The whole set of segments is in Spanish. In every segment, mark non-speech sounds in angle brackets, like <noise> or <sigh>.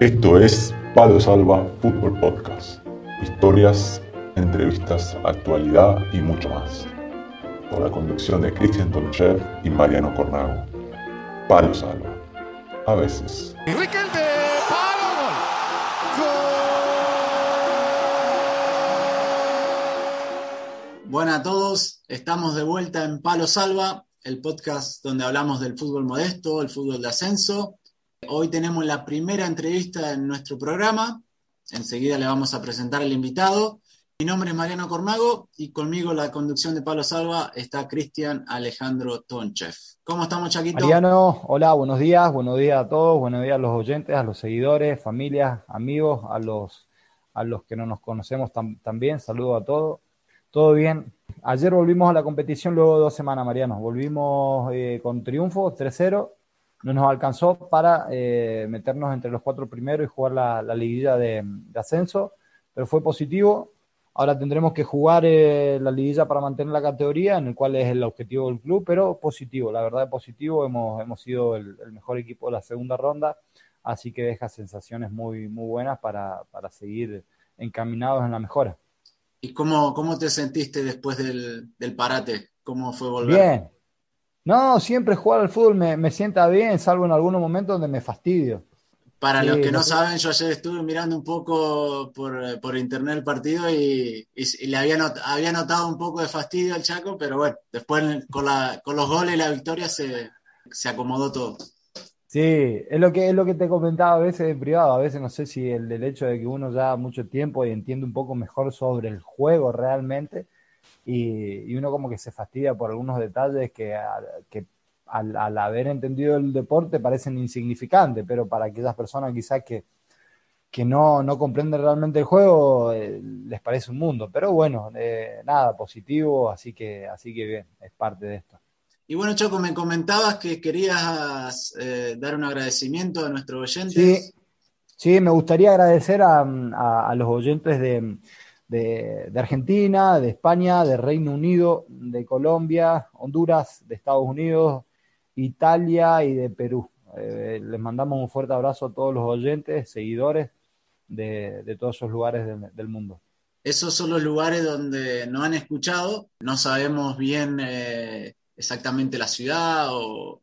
Esto es Palo Salva Fútbol Podcast. Historias, entrevistas, actualidad y mucho más. Con la conducción de Cristian Tonchev y Mariano Cornago. Palo Salva. A veces. Buenas a todos, estamos de vuelta en Palo Salva, el podcast donde hablamos del fútbol modesto, el fútbol de ascenso. Hoy tenemos la primera entrevista en nuestro programa. Enseguida le vamos a presentar al invitado. Mi nombre es Mariano Cormago y conmigo la conducción de Palo Salva está Cristian Alejandro Tonchev. ¿Cómo estamos, Chaquito? Mariano, hola, buenos días, buenos días a todos, buenos días a los oyentes, a los seguidores, familias, amigos, a los, a los que no nos conocemos también. Saludo a todos. Todo bien. Ayer volvimos a la competición luego de dos semanas, Mariano. Volvimos eh, con triunfo, 3-0. No nos alcanzó para eh, meternos entre los cuatro primeros y jugar la, liguilla de, ascenso, pero fue positivo. Ahora tendremos que jugar eh, la liguilla para mantener la categoría, en el cual es el objetivo del club, pero positivo, la verdad es positivo. Hemos, hemos sido el, mejor equipo de la segunda ronda, así que deja sensaciones muy, muy buenas para, para seguir encaminados en la mejora. ¿Y cómo, cómo te sentiste después del, parate? ¿Cómo fue volver? Bien. No, siempre jugar al fútbol me, sienta bien, salvo en algunos momentos donde me fastidio. Para los que no saben, yo ayer estuve mirando un poco por, internet el partido y, le había, había notado un poco de fastidio al Chaco, pero bueno, después con, la, con los goles y la victoria se, se acomodó todo. Sí, es lo que es lo que te comentaba a veces en privado, a veces no sé si el, hecho de que uno ya mucho tiempo y entiende un poco mejor sobre el juego realmente y, uno como que se fastidia por algunos detalles que, que al, haber entendido el deporte parecen insignificantes, pero para aquellas personas quizás que, que no, no comprenden realmente el juego eh, les parece un mundo, pero bueno, eh, nada, positivo, así que, así que bien, es parte de esto. Y bueno, Choco, me comentabas que querías eh, dar un agradecimiento a nuestros oyentes. Sí, sí me gustaría agradecer a, los oyentes de, Argentina, de España, de Reino Unido, de Colombia, Honduras, de Estados Unidos, Italia y de Perú. Eh, les mandamos un fuerte abrazo a todos los oyentes, seguidores de, todos esos lugares del, mundo. Esos son los lugares donde nos han escuchado. No sabemos bien eh, exactamente la ciudad o,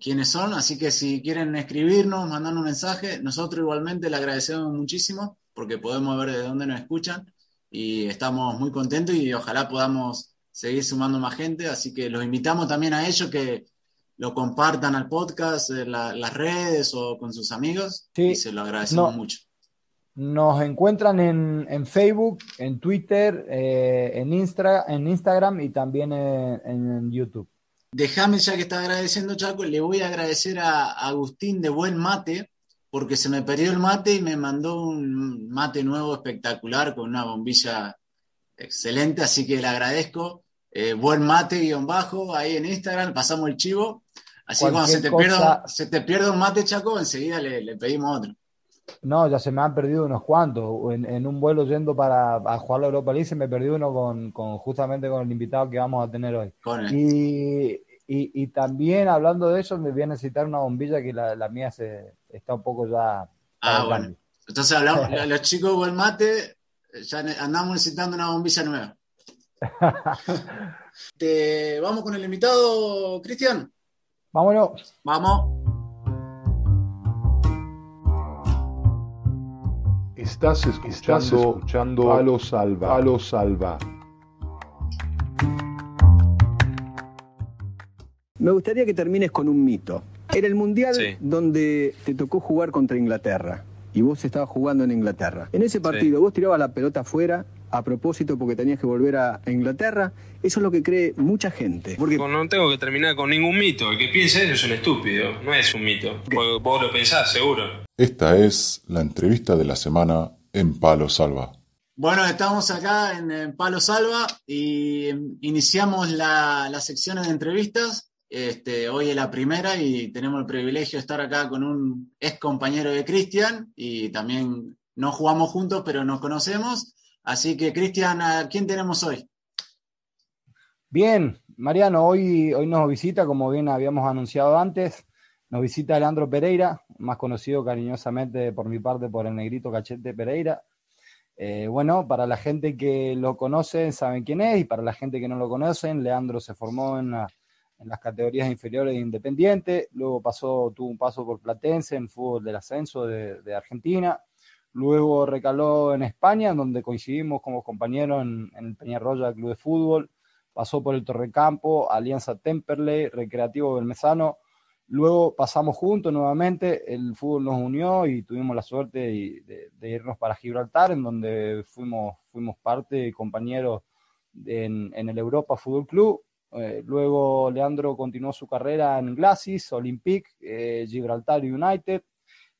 quiénes son, así que si quieren escribirnos, mandar un mensaje, nosotros igualmente le agradecemos muchísimo porque podemos ver de dónde nos escuchan y estamos muy contentos y ojalá podamos seguir sumando más gente, así que los invitamos también a ellos que lo compartan al podcast, en las redes o con sus amigos y se lo agradecemos mucho. Nos encuentran en, Facebook, en Twitter, eh, en, en Instagram y también en YouTube. Déjame, ya que está agradeciendo Chaco, le voy a agradecer a Agustín de Buen Mate, porque se me perdió el mate y me mandó un mate nuevo espectacular con una bombilla excelente, así que le agradezco. Eh, buen mate guion bajo, ahí en Instagram, pasamos el chivo. Así que cuando se te, pierda, se te pierde un mate, Chaco, enseguida le, pedimos otro. No, ya se me han perdido unos cuantos. En, un vuelo yendo para jugar la Europa League se me perdió uno con, justamente con el invitado que vamos a tener hoy. Y, y, también hablando de eso, me voy a necesitar una bombilla que la, mía se, está un poco ya. Ah, bueno. Entonces hablamos, <laughs> los chicos del mate, ya andamos necesitando una bombilla nueva. <laughs> Te, ¿Vamos con el invitado, Cristian? Vámonos. Vamos. Estás escuchando, escuchando a los salva. A los salva. Me gustaría que termines con un mito. Era el mundial donde te tocó jugar contra Inglaterra y vos estabas jugando en Inglaterra. En ese partido vos tirabas la pelota afuera a propósito porque tenías que volver a Inglaterra. Eso es lo que cree mucha gente. Porque... No tengo que terminar con ningún mito. El que piense eso es un estúpido. No es un mito. Vos lo pensás, seguro. Esta es la entrevista de la semana en Palo Salva. Bueno, estamos acá en, Palo Salva y iniciamos la, las secciones de entrevistas. Este, hoy es la primera y tenemos el privilegio de estar acá con un ex compañero de Cristian y también no jugamos juntos, pero nos conocemos. Así que, Cristian, ¿a quién tenemos hoy? Bien, Mariano, hoy, hoy nos visita, como bien habíamos anunciado antes, Nos visita Leandro Pereira, más conocido cariñosamente por mi parte por el negrito Cachete Pereira. Eh, bueno, para la gente que lo conoce saben quién es y para la gente que no lo conocen, Leandro se formó en, las categorías inferiores de Independiente, luego pasó, tuvo un paso por Platense en fútbol del ascenso de, Argentina, luego recaló en España, donde coincidimos como compañeros en, en el Peñarroya Club de Fútbol, pasó por el Torrecampo, Alianza Temperley, Recreativo Belmezano, Luego pasamos juntos nuevamente, el fútbol nos unió y tuvimos la suerte de, irnos para Gibraltar, en donde fuimos, fuimos parte y compañeros en, el Europa Fútbol Club. Eh, luego Leandro continuó su carrera en Glacis, Olympique, eh, Gibraltar United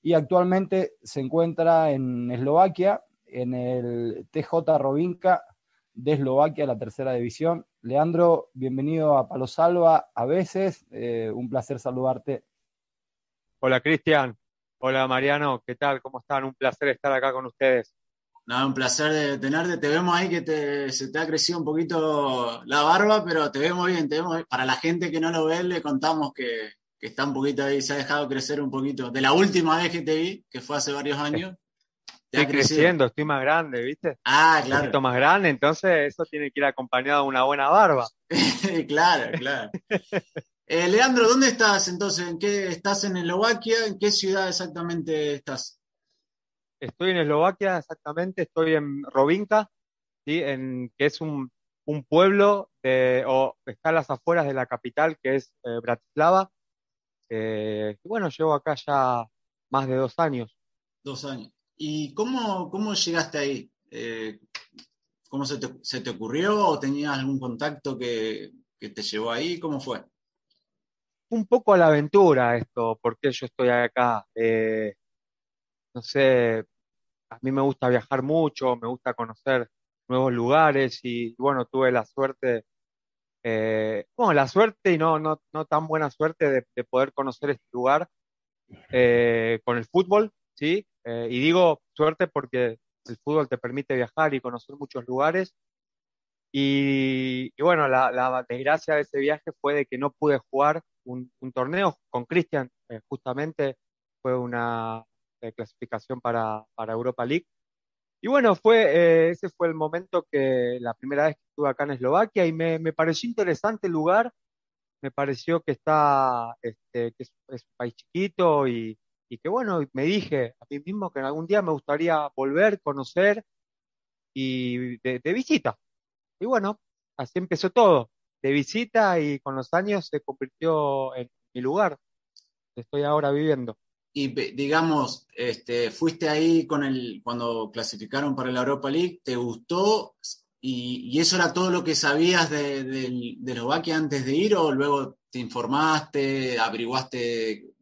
y actualmente se encuentra en Eslovaquia, en el TJ Robinka de Eslovaquia, la tercera división. Leandro, bienvenido a Palo Salva a veces, eh, un placer saludarte. Hola Cristian, hola Mariano, ¿qué tal? ¿Cómo están? Un placer estar acá con ustedes. Nada, un placer de tenerte. Te vemos ahí que se te ha crecido un poquito la barba, pero te vemos bien, te vemos Para la gente que no lo ve, le contamos que, que está un poquito ahí, se ha dejado crecer un poquito. De la última vez que te vi, que fue hace varios años, Estoy creciendo, estoy más grande, ¿viste? Ah, claro. Un poquito más grande, entonces eso tiene que ir acompañado de una buena barba. <laughs> claro, claro. Eh, Leandro, ¿dónde estás entonces? ¿En qué estás en Eslovaquia? ¿En qué ciudad exactamente estás? Estoy en Eslovaquia, exactamente, estoy en Rovinka, ¿sí? en, que es un, pueblo de, o está a las afueras de la capital, que es eh, Bratislava. Eh, bueno, llevo acá ya más de dos años. Dos años. ¿Y cómo, cómo llegaste ahí? Eh, ¿Cómo se te, ocurrió o tenías algún contacto que, te llevó ahí? ¿Cómo fue? Un poco a la aventura esto, porque yo estoy acá. No sé, a mí me gusta viajar mucho, me gusta conocer nuevos lugares y bueno, tuve la suerte, eh, bueno, la suerte y no, no, no tan buena suerte de, poder conocer este lugar con el fútbol, ¿sí? Eh, y digo suerte porque el fútbol te permite viajar y conocer muchos lugares. Y, bueno, la, desgracia de ese viaje fue de que no pude jugar un, torneo con Cristian, eh, justamente fue una eh, clasificación para, Europa League. Y bueno, fue, ese fue el momento que la primera vez que estuve acá en Eslovaquia y me, pareció interesante el lugar, me pareció que está, este, que es, es, un país chiquito y, y que bueno, me dije a mí mismo que en algún día me gustaría volver, conocer y de, visita. Y bueno, así empezó todo, de visita y con los años se convirtió en mi lugar, estoy ahora viviendo. Y digamos, este, fuiste ahí con el, cuando clasificaron para la Europa League, ¿te gustó? Y, eso era todo lo que sabías de, de, de antes de ir o luego te informaste, averiguaste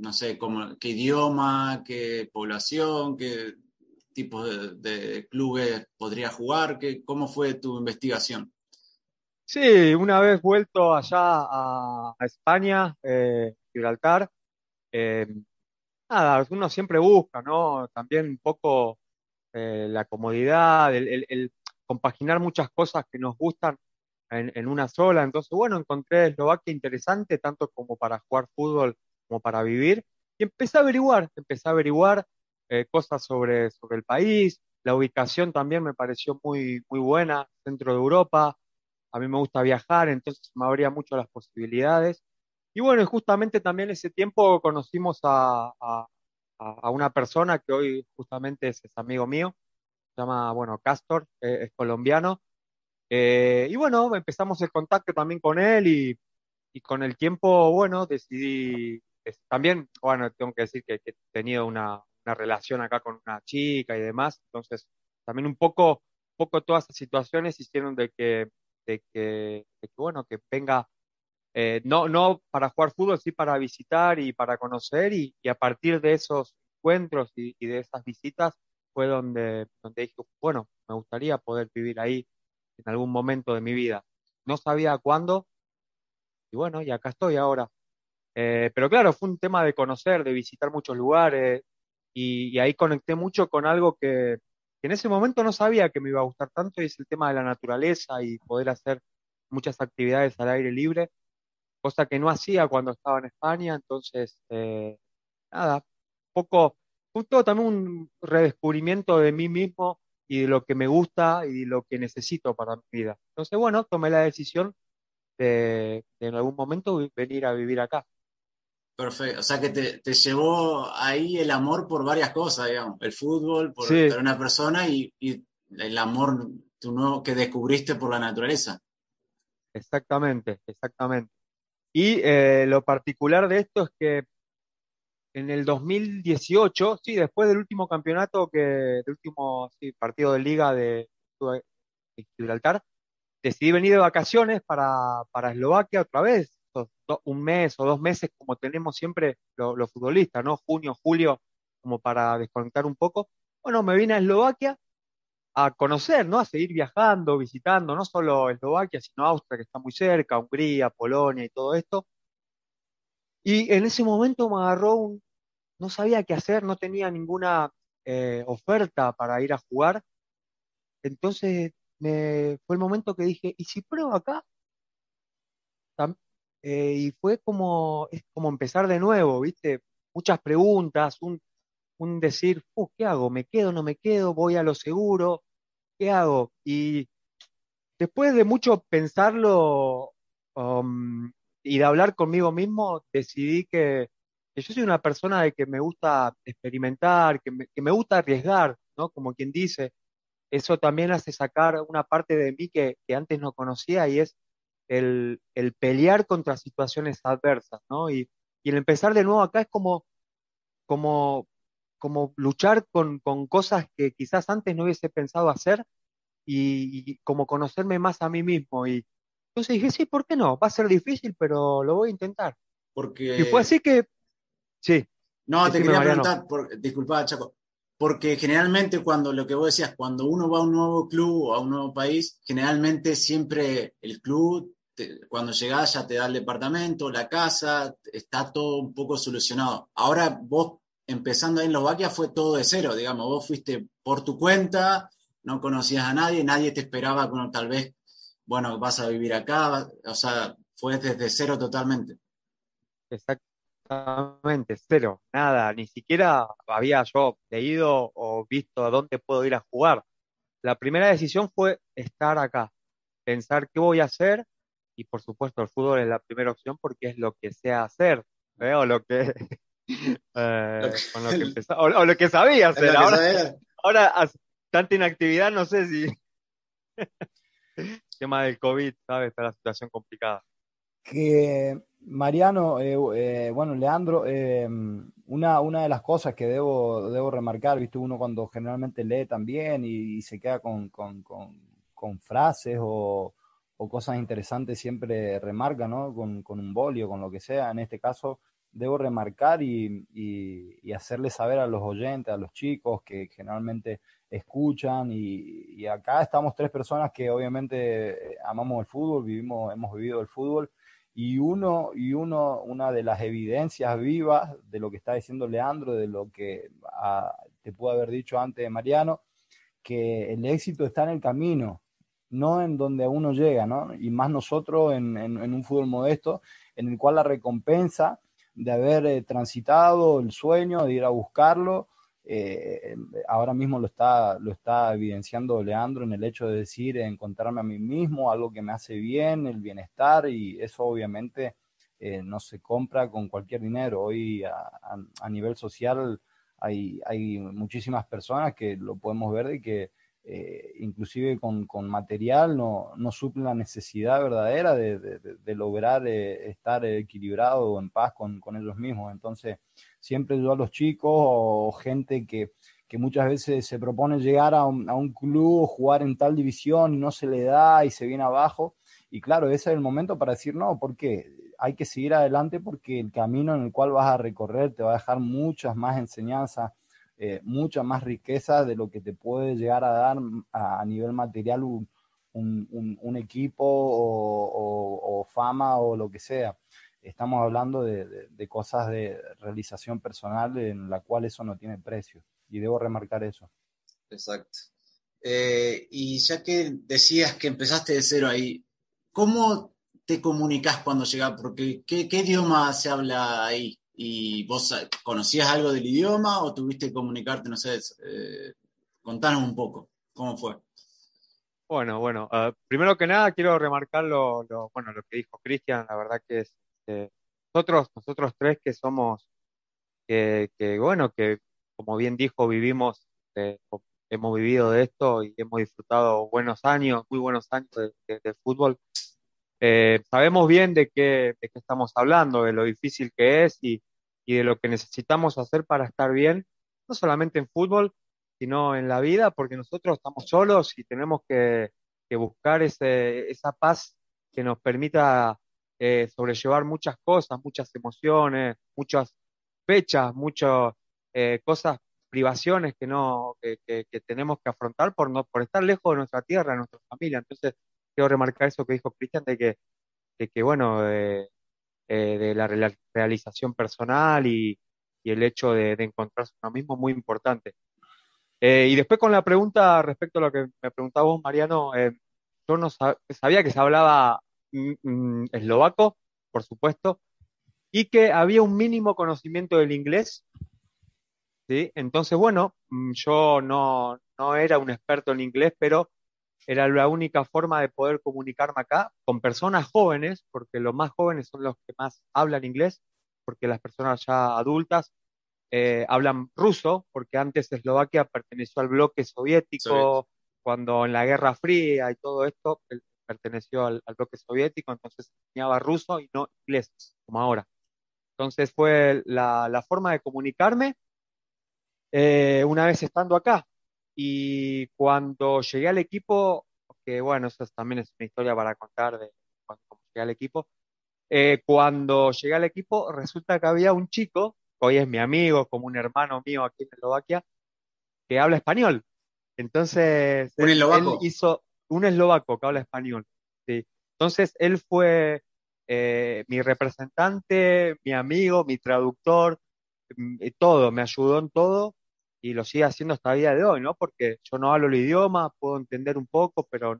no sé, cómo, qué idioma, qué población, qué tipo de, clubes podría jugar, qué, cómo fue tu investigación. Sí, una vez vuelto allá a, España, eh, Gibraltar, eh, nada, uno siempre busca, ¿no? También un poco eh, la comodidad, el, compaginar muchas cosas que nos gustan en, en, una sola. Entonces, bueno, encontré Eslovaquia interesante tanto como para jugar fútbol como para vivir. Y empecé a averiguar, empecé a averiguar eh, cosas sobre, sobre el país. La ubicación también me pareció muy, muy buena, centro de Europa. A mí me gusta viajar, entonces me abría mucho las posibilidades. Y bueno, justamente también ese tiempo conocimos a, a, una persona que hoy justamente es, amigo mío, se llama, bueno, Castor, eh, es colombiano. Eh, y bueno, empezamos el contacto también con él y, y con el tiempo, bueno, decidí también, bueno, tengo que decir que, he tenido una, relación acá con una chica y demás, entonces también un poco, poco todas esas situaciones hicieron de que, de que, bueno, que venga, eh, no, no para jugar fútbol, sí para visitar y para conocer y, a partir de esos encuentros y, de esas visitas fue donde, donde dije, bueno, me gustaría poder vivir ahí en algún momento de mi vida. No sabía cuándo y bueno, y acá estoy ahora. Eh, pero claro, fue un tema de conocer, de visitar muchos lugares y, ahí conecté mucho con algo que, en ese momento no sabía que me iba a gustar tanto y es el tema de la naturaleza y poder hacer muchas actividades al aire libre. Cosa que no hacía cuando estaba en España, entonces, eh, nada, poco, todo también un redescubrimiento de mí mismo y de lo que me gusta y de lo que necesito para mi vida. Entonces, bueno, tomé la decisión de, en algún momento venir a vivir acá. Perfecto, o sea que te, llevó ahí el amor por varias cosas, digamos, el fútbol, por, una persona y, y, el amor tu nuevo, que descubriste por la naturaleza. Exactamente, exactamente. Y eh, lo particular de esto es que en el 2018, sí, después del último campeonato, que, del último partido de liga de, Gibraltar, decidí venir de vacaciones para, Eslovaquia otra vez, un mes o dos meses como tenemos siempre los, futbolistas, ¿no? Junio, julio, como para desconectar un poco. Bueno, me vine a Eslovaquia a conocer, ¿no? A seguir viajando, visitando, no solo Eslovaquia, sino Austria, que está muy cerca, Hungría, Polonia y todo esto. Y en ese momento me agarró un, no sabía qué hacer, no tenía ninguna eh, oferta para ir a jugar. Entonces me, fue el momento que dije, ¿y si pruebo acá? Eh, y fue como, es como empezar de nuevo, ¿viste? Muchas preguntas, un, un decir, ¿qué hago? ¿Me quedo? ¿No me quedo? ¿Voy a lo seguro? ¿Qué hago? Y después de mucho pensarlo um, y de hablar conmigo mismo, decidí que, yo soy una persona de que me gusta experimentar, que me, gusta arriesgar, ¿no? Como quien dice, eso también hace sacar una parte de mí que, antes no conocía y es el, pelear contra situaciones adversas, ¿no? Y, y el empezar de nuevo acá es como, como como luchar con, cosas que quizás antes no hubiese pensado hacer y, como conocerme más a mí mismo. Y entonces dije, sí, ¿por qué no? Va a ser difícil, pero lo voy a intentar. Porque... Y fue así que, sí. No, te quería preguntar, disculpa, Chaco, porque generalmente cuando lo que vos decías, cuando uno va a un nuevo club o a un nuevo país, generalmente siempre el club, cuando llegas ya te da el departamento, la casa, está todo un poco solucionado. Ahora vos empezando ahí en Eslovaquia fue todo de cero, digamos, vos fuiste por tu cuenta, no conocías a nadie, nadie te esperaba, bueno, tal vez, bueno, vas a vivir acá, o sea, fue desde cero totalmente. Exactamente, cero, nada, ni siquiera había yo leído o visto a dónde puedo ir a jugar. La primera decisión fue estar acá, pensar qué voy a hacer y por supuesto el fútbol es la primera opción porque es lo que sé hacer, ¿eh? o lo que Eh, <laughs> o, lo que sabía hacer. ahora, ahora, tanta inactividad, no sé si. el <laughs> tema del COVID, ¿sabes? Está la situación complicada. Que Mariano, eh, eh, bueno, Leandro, una, una de las cosas que debo, debo remarcar, viste, uno cuando generalmente lee también y, se queda con, con, con, frases o, o, cosas interesantes, siempre remarca, ¿no? Con, con un bolio, con lo que sea. En este caso, debo remarcar y, y, hacerle saber a los oyentes, a los chicos que generalmente escuchan y, acá estamos tres personas que obviamente eh, amamos el fútbol, vivimos, hemos vivido el fútbol y uno y uno una de las evidencias vivas de lo que está diciendo Leandro, de lo que ah, te pude haber dicho antes Mariano, que el éxito está en el camino, no en donde uno llega, ¿no? Y más nosotros en, en un fútbol modesto, en el cual la recompensa de haber eh, transitado el sueño, de ir a buscarlo. Eh, ahora mismo lo está, lo está evidenciando Leandro en el hecho de decir encontrarme a mí mismo, algo que me hace bien, el bienestar, y eso obviamente eh, no se compra con cualquier dinero. Hoy a, a nivel social hay, hay muchísimas personas que lo podemos ver de que eh, inclusive con, material, no, no suple la necesidad verdadera de, lograr eh, estar equilibrado o en paz con, ellos mismos. Entonces, siempre yo a los chicos o gente que, muchas veces se propone llegar a un, a un club o jugar en tal división y no se le da y se viene abajo. Y claro, ese es el momento para decir no, porque hay que seguir adelante porque el camino en el cual vas a recorrer te va a dejar muchas más enseñanzas, eh, mucha más riqueza de lo que te puede llegar a dar a, nivel material un, equipo o, fama o lo que sea. Estamos hablando de, cosas de realización personal en la cual eso no tiene precio y debo remarcar eso. Exacto. Eh, y ya que decías que empezaste de cero ahí, ¿cómo te comunicas cuando llegas? Porque ¿qué, idioma se habla ahí? ¿Y vos conocías algo del idioma o tuviste que comunicarte, no sé, eh, contanos un poco, ¿cómo fue? Bueno, bueno, ah, primero que nada quiero remarcar lo, bueno, lo que dijo Cristian, la verdad que es, este, nosotros, nosotros tres que somos, que, bueno, que como bien dijo, vivimos, eh, hemos vivido de esto y hemos disfrutado buenos años, muy buenos años de, fútbol. Eh, sabemos bien de qué, de qué estamos hablando, de lo difícil que es y, y de lo que necesitamos hacer para estar bien, no solamente en fútbol, sino en la vida, porque nosotros estamos solos y tenemos que, buscar ese, esa paz que nos permita eh, sobrellevar muchas cosas, muchas emociones, muchas fechas, muchas eh, cosas, privaciones que no que, tenemos que afrontar por no por estar lejos de nuestra tierra, de nuestra familia. Entonces quiero remarcar eso que dijo Cristian de que de que bueno de, eh, de la realización personal y, el hecho de, de encontrarse uno mismo muy importante. Eh, y después con la pregunta respecto a lo que me preguntaba vos, Mariano, eh, yo no sabía que se hablaba mm, mm, eslovaco, por supuesto, y que había un mínimo conocimiento del inglés. ¿sí? Entonces, bueno, mm, yo no, no era un experto en inglés, pero era la única forma de poder comunicarme acá con personas jóvenes, porque los más jóvenes son los que más hablan inglés, porque las personas ya adultas eh, hablan ruso, porque antes Eslovaquia perteneció al bloque soviético, cuando en la Guerra Fría y todo esto perteneció al, bloque soviético, entonces enseñaba ruso y no inglés, como ahora. Entonces fue la, forma de comunicarme eh, una vez estando acá. Y cuando llegué al equipo, que bueno, eso también es una historia para contar de cuando llegué al equipo, eh, cuando llegué al equipo resulta que había un chico hoy es mi amigo, como un hermano mío aquí en Eslovaquia, que habla español. Entonces, un él, hizo un eslovaco que habla español. ¿sí? Entonces, él fue eh, mi representante, mi amigo, mi traductor, mm, todo, me ayudó en todo y lo sigue haciendo hasta el día de hoy, ¿no? Porque yo no hablo el idioma, puedo entender un poco, pero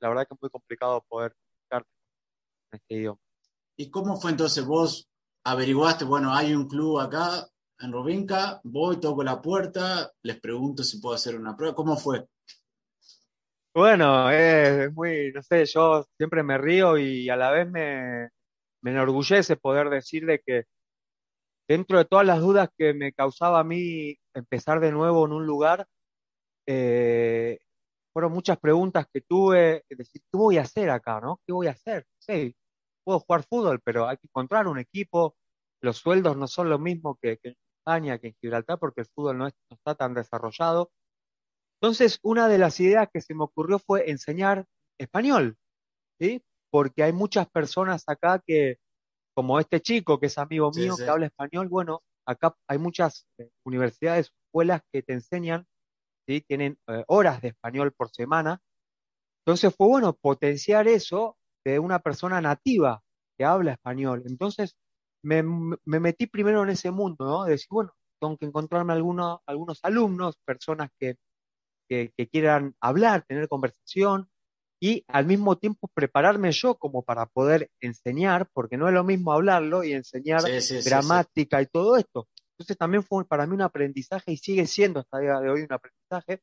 la verdad que es muy complicado poder comunicar en este idioma. ¿Y cómo fue entonces vos averiguaste, bueno, hay un club acá en Robinka, voy, toco la puerta, les pregunto si puedo hacer una prueba. ¿Cómo fue? Bueno, es muy, no sé, yo siempre me río y a la vez me, enorgullece poder decir de que dentro de todas las dudas que me causaba a mí empezar de nuevo en un lugar, eh, fueron muchas preguntas que tuve, decir, ¿qué voy a hacer acá, no? ¿Qué voy a hacer? Sí, puedo jugar fútbol, pero hay que encontrar un equipo. Los sueldos no son lo mismo que, en España, que en Gibraltar, porque el fútbol no, está tan desarrollado. Entonces, una de las ideas que se me ocurrió fue enseñar español, ¿sí? Porque hay muchas personas acá que, como este chico que es amigo mío, que habla español, bueno, acá hay muchas eh, universidades, escuelas que te enseñan, ¿sí? Tienen eh, horas de español por semana. Entonces fue bueno potenciar eso de una persona nativa que habla español. Entonces me, metí primero en ese mundo, ¿no? De decir, bueno, tengo que encontrarme algunos, alumnos, personas que, que, quieran hablar, tener conversación y al mismo tiempo prepararme yo como para poder enseñar, porque no es lo mismo hablarlo y enseñar gramática y todo esto. Entonces también fue para mí un aprendizaje y sigue siendo hasta el día de hoy un aprendizaje.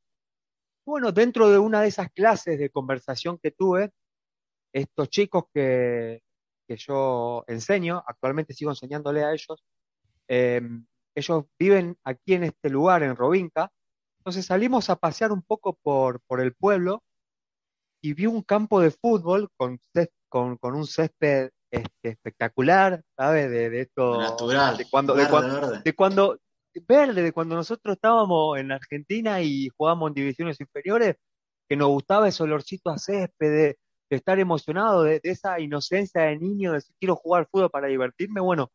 Bueno, dentro de una de esas clases de conversación que tuve, estos chicos que, yo enseño, actualmente sigo enseñándole a ellos, em, ellos viven aquí en este lugar, en Robinca, entonces salimos a pasear un poco por, por el pueblo y vi un campo de fútbol con, con, con un césped este, espectacular, ¿sabes? De, de, esto. Natural. De cuando, de, cuando, de cuando, verde, de cuando nosotros estábamos en Argentina y jugábamos en divisiones inferiores, que nos gustaba ese olorcito a césped, de estar emocionado, de, esa inocencia de niño, de decir quiero jugar fútbol para divertirme, bueno,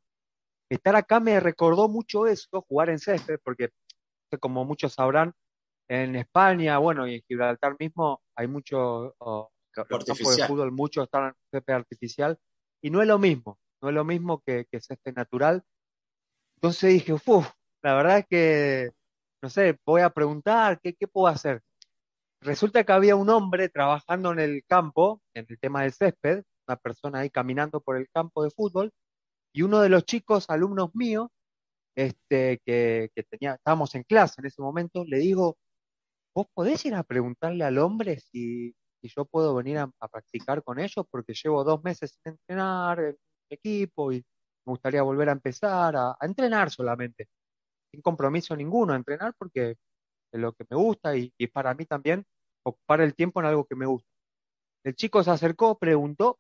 estar acá me recordó mucho eso, jugar en césped, porque como muchos sabrán, en España, bueno, y en Gibraltar mismo hay mucho oh, campos de fútbol, muchos están en césped artificial, y no es lo mismo, no es lo mismo que, que césped natural. Entonces dije, uff, la verdad es que, no sé, voy a preguntar, ¿qué, qué puedo hacer? resulta que había un hombre trabajando en el campo, en el tema del césped, una persona ahí caminando por el campo de fútbol y uno de los chicos, alumnos míos, este, que, tenía, estábamos en clase en ese momento, le digo, ¿vos podés ir a preguntarle al hombre si, yo puedo venir a, practicar con ellos? Porque llevo dos meses sin entrenar en equipo y me gustaría volver a empezar a, entrenar solamente, sin compromiso ninguno, a entrenar porque es lo que me gusta y, y para mí también ocupar el tiempo en algo que me gusta. El chico se acercó, preguntó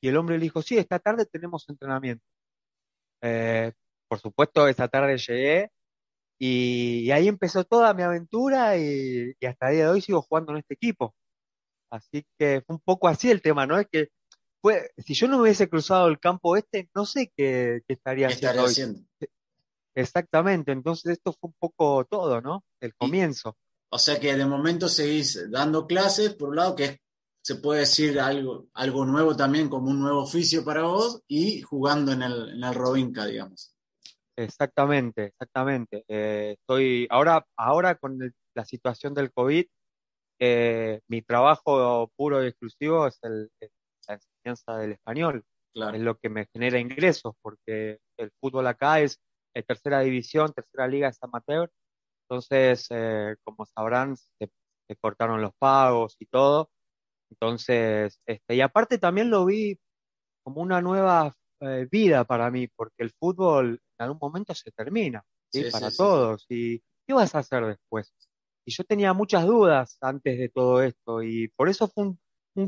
y el hombre le dijo, sí, esta tarde tenemos entrenamiento. Eh, por supuesto, esta tarde llegué y, ahí empezó toda mi aventura y, hasta el día de hoy sigo jugando en este equipo. Así que fue un poco así el tema, ¿no? Es que fue, si yo no hubiese cruzado el campo este, no sé qué, estaría, haciendo, Exactamente, entonces esto fue un poco todo, ¿no? El comienzo. o sea que de momento seguís dando clases, por un lado, que es se puede decir algo, algo nuevo también, como un nuevo oficio para vos, y jugando en el, en el Robinca, digamos. Exactamente, exactamente. Eh, estoy ahora, ahora con la situación del COVID, eh, mi trabajo puro y exclusivo es, el, la enseñanza del español. Es lo que me genera ingresos, porque el fútbol acá es tercera división, tercera liga es amateur. Entonces, eh, como sabrán, se, cortaron los pagos y todo. Entonces, este, y aparte también lo vi como una nueva eh, vida para mí, porque el fútbol en algún momento se termina, ¿sí? para todos. ¿Y qué vas a hacer después? Y yo tenía muchas dudas antes de todo esto, y por eso fue un,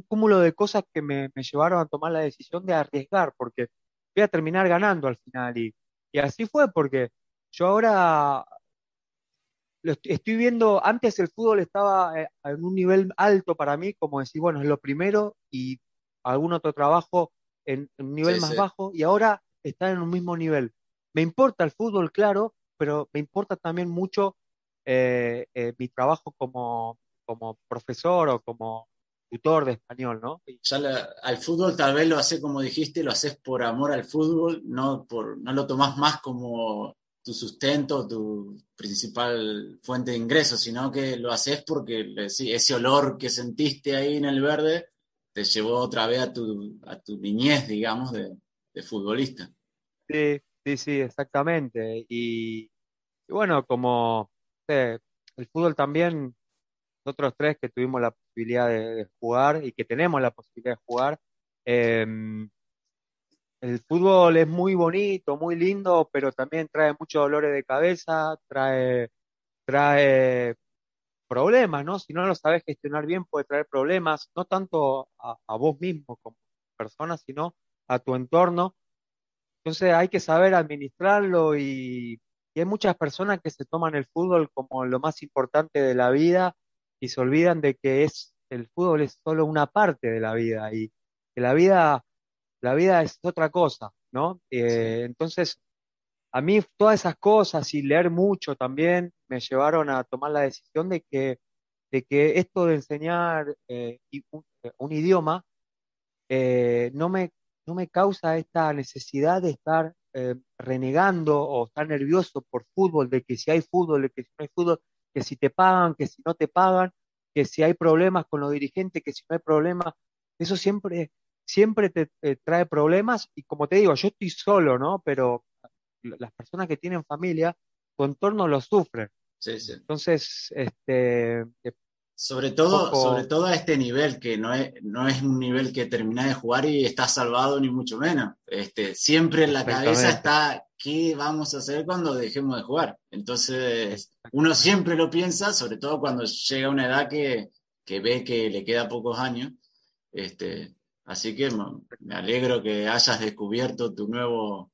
cúmulo de cosas que me, llevaron a tomar la decisión de arriesgar, porque voy a terminar ganando al final. Y, y así fue, porque yo ahora estoy viendo, antes el fútbol estaba eh, en un nivel alto para mí, como decir, bueno, es lo primero y algún otro trabajo en, un nivel más bajo y ahora está en un mismo nivel. Me importa el fútbol, claro, pero me importa también mucho eh, eh, mi trabajo como, como profesor o como tutor de español, ¿no? Ya al fútbol tal vez lo haces como dijiste, lo haces por amor al fútbol, no, por, no lo tomás más como tu sustento, tu principal fuente de ingresos, sino que lo haces porque ese olor que sentiste ahí en el verde te llevó otra vez a tu, a tu niñez, digamos, de, futbolista. Sí, sí, sí, exactamente. Y, bueno, como el fútbol también, nosotros tres que tuvimos la posibilidad de, jugar y que tenemos la posibilidad de jugar, eh, el fútbol es muy bonito, muy lindo, pero también trae muchos dolores de cabeza, trae, trae problemas, ¿no? Si no lo sabes gestionar bien, puede traer problemas, no tanto a, vos mismo como persona, sino a tu entorno. Entonces hay que saber administrarlo y, y hay muchas personas que se toman el fútbol como lo más importante de la vida y se olvidan de que es el fútbol es solo una parte de la vida y que la vida la vida es otra cosa, ¿no? Eh, entonces, a mí todas esas cosas y leer mucho también me llevaron a tomar la decisión de que, de que esto de enseñar eh, un, idioma eh, no, me, no me causa esta necesidad de estar renegando o estar nervioso por fútbol, de que si hay fútbol, de que si no hay fútbol, que si te pagan, que si no te pagan, que si hay problemas con los dirigentes, que si no hay problemas. Eso siempre siempre te, trae problemas y como te digo, yo estoy solo, ¿no? Pero las personas que tienen familia, tu entorno lo sufre. Sí, sí. Entonces, este... Sobre todo, sobre todo a este nivel, que no es, no es un nivel que terminás de jugar y estás salvado, ni mucho menos. Este, siempre en la cabeza está qué vamos a hacer cuando dejemos de jugar. Entonces, uno siempre lo piensa, sobre todo cuando llega a una edad que, que ve que le queda pocos años. Este, Así que me alegro que hayas descubierto tu nuevo,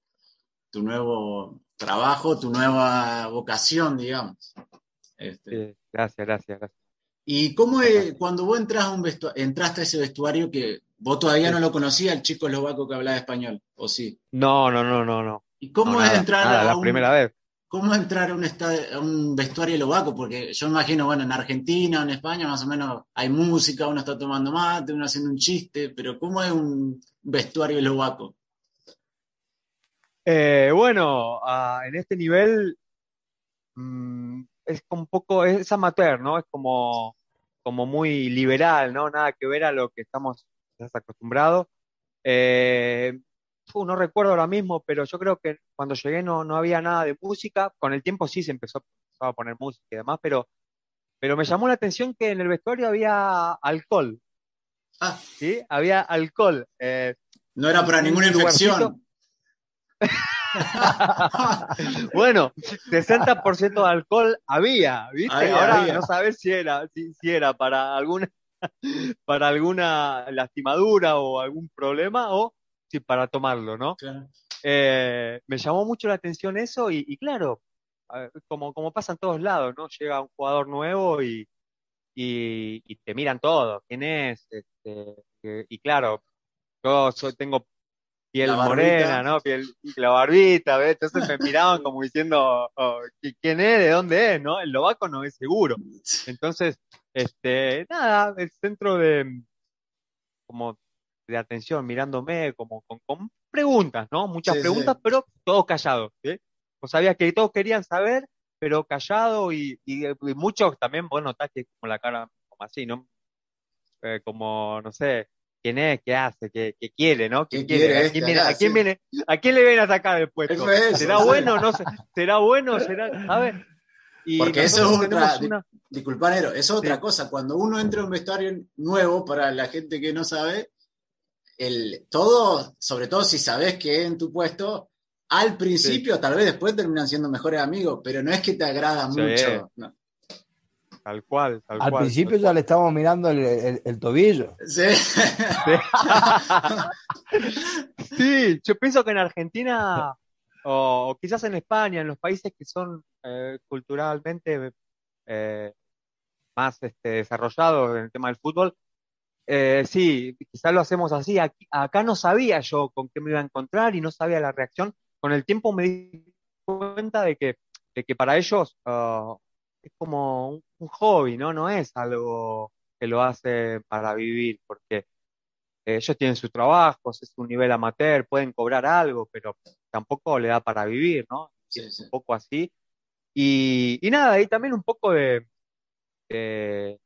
tu nuevo trabajo, tu nueva vocación, digamos. Este. gracias, gracias, gracias. ¿Y cómo es, cuando vos entras a un entraste a ese vestuario que vos todavía no lo conocías, el chico eslovaco que hablaba español, o sí? No, no, no, no, no. ¿Y cómo es entrar a la primera vez? ¿Cómo entrar a un, a un vestuario eslovaco? Porque yo imagino, bueno, en Argentina, en España, más o menos hay música, uno está tomando mate, uno haciendo un chiste, pero ¿cómo es un vestuario eslovaco? Eh, bueno, en este nivel mm, es un poco, es amateur, ¿no? Es como, como muy liberal, ¿no? Nada que ver a lo que estamos estás acostumbrado. Eh, no recuerdo ahora mismo, pero yo creo que cuando llegué no, no había nada de música. Con el tiempo sí se empezó, a poner música y demás, pero, pero me llamó la atención que en el vestuario había alcohol. Ah. ¿Sí? Había alcohol. Eh, no era para ninguna infección. <laughs> <laughs> bueno, 60% de alcohol había, ¿viste? Ahora no sabes si era, si, era para alguna, para alguna lastimadura o algún problema o si para tomarlo, ¿no? Eh, me llamó mucho la atención eso y, claro, como, como pasa en todos lados, ¿no? Llega un jugador nuevo y, y, te miran todo, quién es, este, y claro, yo tengo piel morena, ¿no? Piel, la barbita, ¿ves? Entonces me miraban como diciendo, oh, ¿quién es? ¿De dónde es? ¿No? El lobaco no es seguro. Entonces, este, nada, el centro de, como, de atención, mirándome, como con, preguntas, ¿no? Muchas preguntas, pero todos callados, ¿sí? O sabía que todos querían saber, pero callado y, muchos también, bueno, notás que como la cara, como así, ¿no? Eh, como, no sé, quién es, qué hace, qué, quiere, ¿no? ¿Qué quiere? ¿A, quién viene, ¿a, quién viene, ¿A quién le viene a sacar el puesto? ¿Será bueno? No ¿Será bueno? ¿Será? A ver. Porque eso es otra, una... disculpa, Nero, es otra cosa. Cuando uno entra a un vestuario nuevo, para la gente que no sabe, el, todo, sobre todo si sabes que en tu puesto, al principio, tal vez después terminan siendo mejores amigos, pero no es que te agrada mucho. No. Tal cual, tal Al principio ya le estábamos mirando el, tobillo. Sí. <laughs> sí. yo pienso que en Argentina, o, quizás en España, en los países que son eh, culturalmente eh, más este, desarrollados en el tema del fútbol, eh, sí, quizás lo hacemos así. acá no sabía yo con qué me iba a encontrar y no sabía la reacción. Con el tiempo me di cuenta de que, de que para ellos ah, es como un, hobby, ¿no? No es algo que lo hace para vivir, porque ellos tienen sus trabajos, es un nivel amateur, pueden cobrar algo, pero tampoco le da para vivir, ¿no? Es un poco así. Y, nada, y también un poco de, de,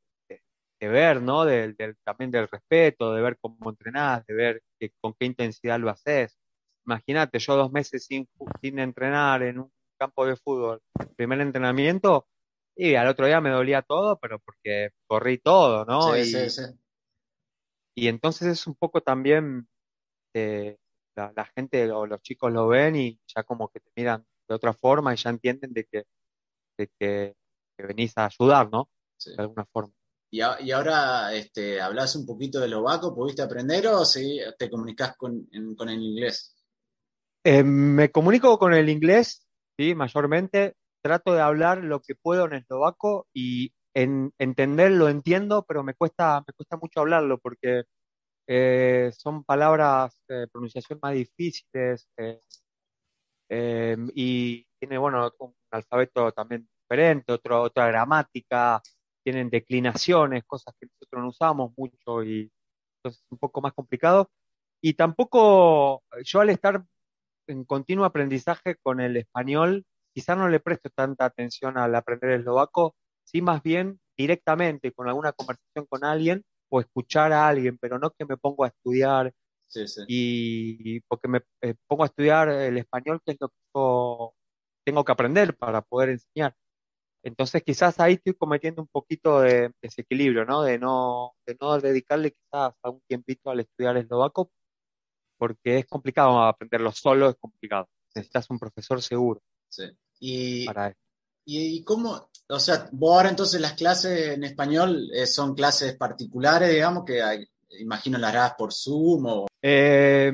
ver, ¿no? Del, también del respeto, de ver cómo entrenás, de ver con qué intensidad lo haces. Imagínate, yo dos meses sin, sin entrenar en un campo de fútbol, primer entrenamiento, y al otro día me dolía todo, pero porque corrí todo, ¿no? Sí, y, sí, sí. Y entonces es un poco también eh, la, gente o los chicos lo ven y ya como que te miran de otra forma y ya entienden de que, de que, venís a ayudar, ¿no? De alguna forma. Y, y, ahora este, hablas un poquito de lobaco, ¿pudiste aprender o sí, te comunicas con, con el inglés? Eh, me comunico con el inglés, sí, mayormente trato de hablar lo que puedo en eslovaco y en, entender lo entiendo, pero me cuesta, me cuesta mucho hablarlo porque eh, son palabras de pronunciación más difíciles eh, em, y tiene, bueno, un alfabeto también diferente, otro, otra gramática, tienen declinaciones, cosas que nosotros no usamos mucho y entonces es un poco más complicado. Y tampoco yo al estar en continuo aprendizaje con el español, quizás no le presto tanta atención al aprender eslovaco, sí más bien directamente con alguna conversación con alguien o escuchar a alguien, pero no que me pongo a estudiar Y, porque me eh, pongo a estudiar el español, que es lo que yo tengo que aprender para poder enseñar. Entonces quizás ahí estoy cometiendo un poquito de desequilibrio, ¿no? De no, de no dedicarle quizás a un tiempito al estudiar eslovaco, porque es complicado aprenderlo solo, es complicado. Necesitas un profesor seguro. Sí. Y, y, cómo, o sea, vos ahora entonces las clases en español eh, son clases particulares, digamos, que imagino las harás por Zoom o... Eh,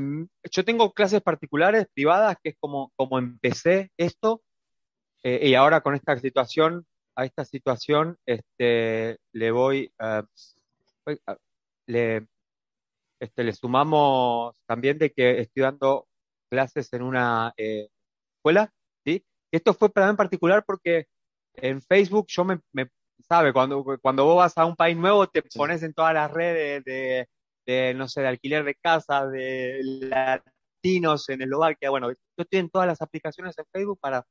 yo tengo clases particulares, privadas, que es como, como empecé esto, eh, y ahora con esta situación, a esta situación, este, le voy, le, este, le sumamos también de que estoy dando clases en una escuela esto fue para mí en particular porque en Facebook yo me, sabe, cuando, cuando vos vas a un país nuevo te pones en todas las redes de, no sé, de alquiler de casa, de latinos en Eslovaquia, bueno, yo estoy en todas las aplicaciones en Facebook para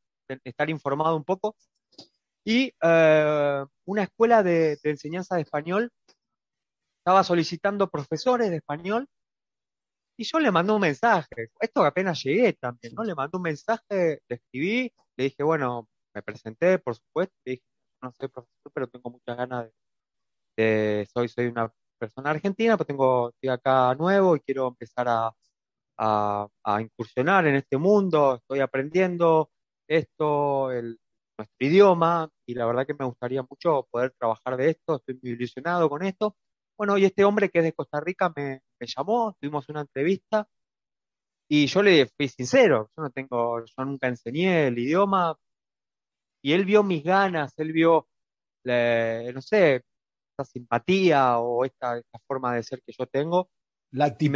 estar informado un poco. Y eh, una escuela de, enseñanza de español estaba solicitando profesores de español y yo le mandé un mensaje. Esto apenas llegué también, ¿no? Le mandé un mensaje, le escribí, le dije, bueno, me presenté, por supuesto, le dije, no soy profesor, pero tengo muchas ganas de, soy, soy una persona argentina, pero tengo, estoy acá nuevo y quiero empezar a, a, incursionar en este mundo, estoy aprendiendo esto, el, nuestro idioma, y la verdad que me gustaría mucho poder trabajar de esto, estoy muy ilusionado con esto. Bueno, y este hombre que es de Costa Rica me, me llamó, tuvimos una entrevista, y yo le fui sincero, yo no tengo, yo nunca enseñé el idioma, y él vio mis ganas, él vio, no sé, esta simpatía o esta, esta, forma de ser que yo tengo. La actitud.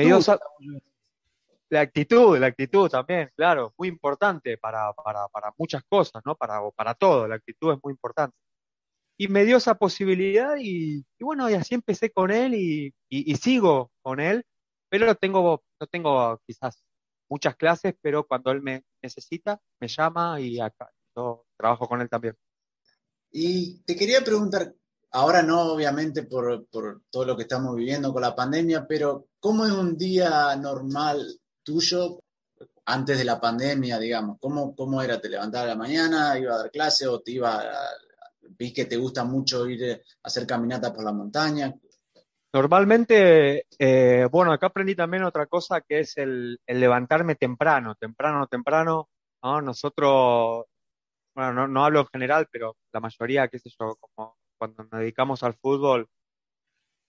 la actitud, la actitud también, claro, muy importante para, para, para muchas cosas, ¿no? Para, para todo, la actitud es muy importante. Y me dio esa posibilidad y, bueno, y así empecé con él y, y, sigo con él, pero tengo, no tengo quizás muchas clases, pero cuando él me necesita, me llama y yo trabajo con él también. Y te quería preguntar, ahora no obviamente por, por todo lo que estamos viviendo con la pandemia, pero ¿cómo es un día normal tuyo antes de la pandemia, digamos? ¿Cómo, cómo era? ¿Te levantabas a la mañana, iba a dar clase o te iba a, vi que te gusta mucho ir a hacer caminata por la montaña? Normalmente, eh, bueno, acá aprendí también otra cosa que es el, levantarme temprano, temprano, temprano. Nosotros, bueno, no, no, hablo en general, pero la mayoría, qué sé yo, como cuando nos dedicamos al fútbol,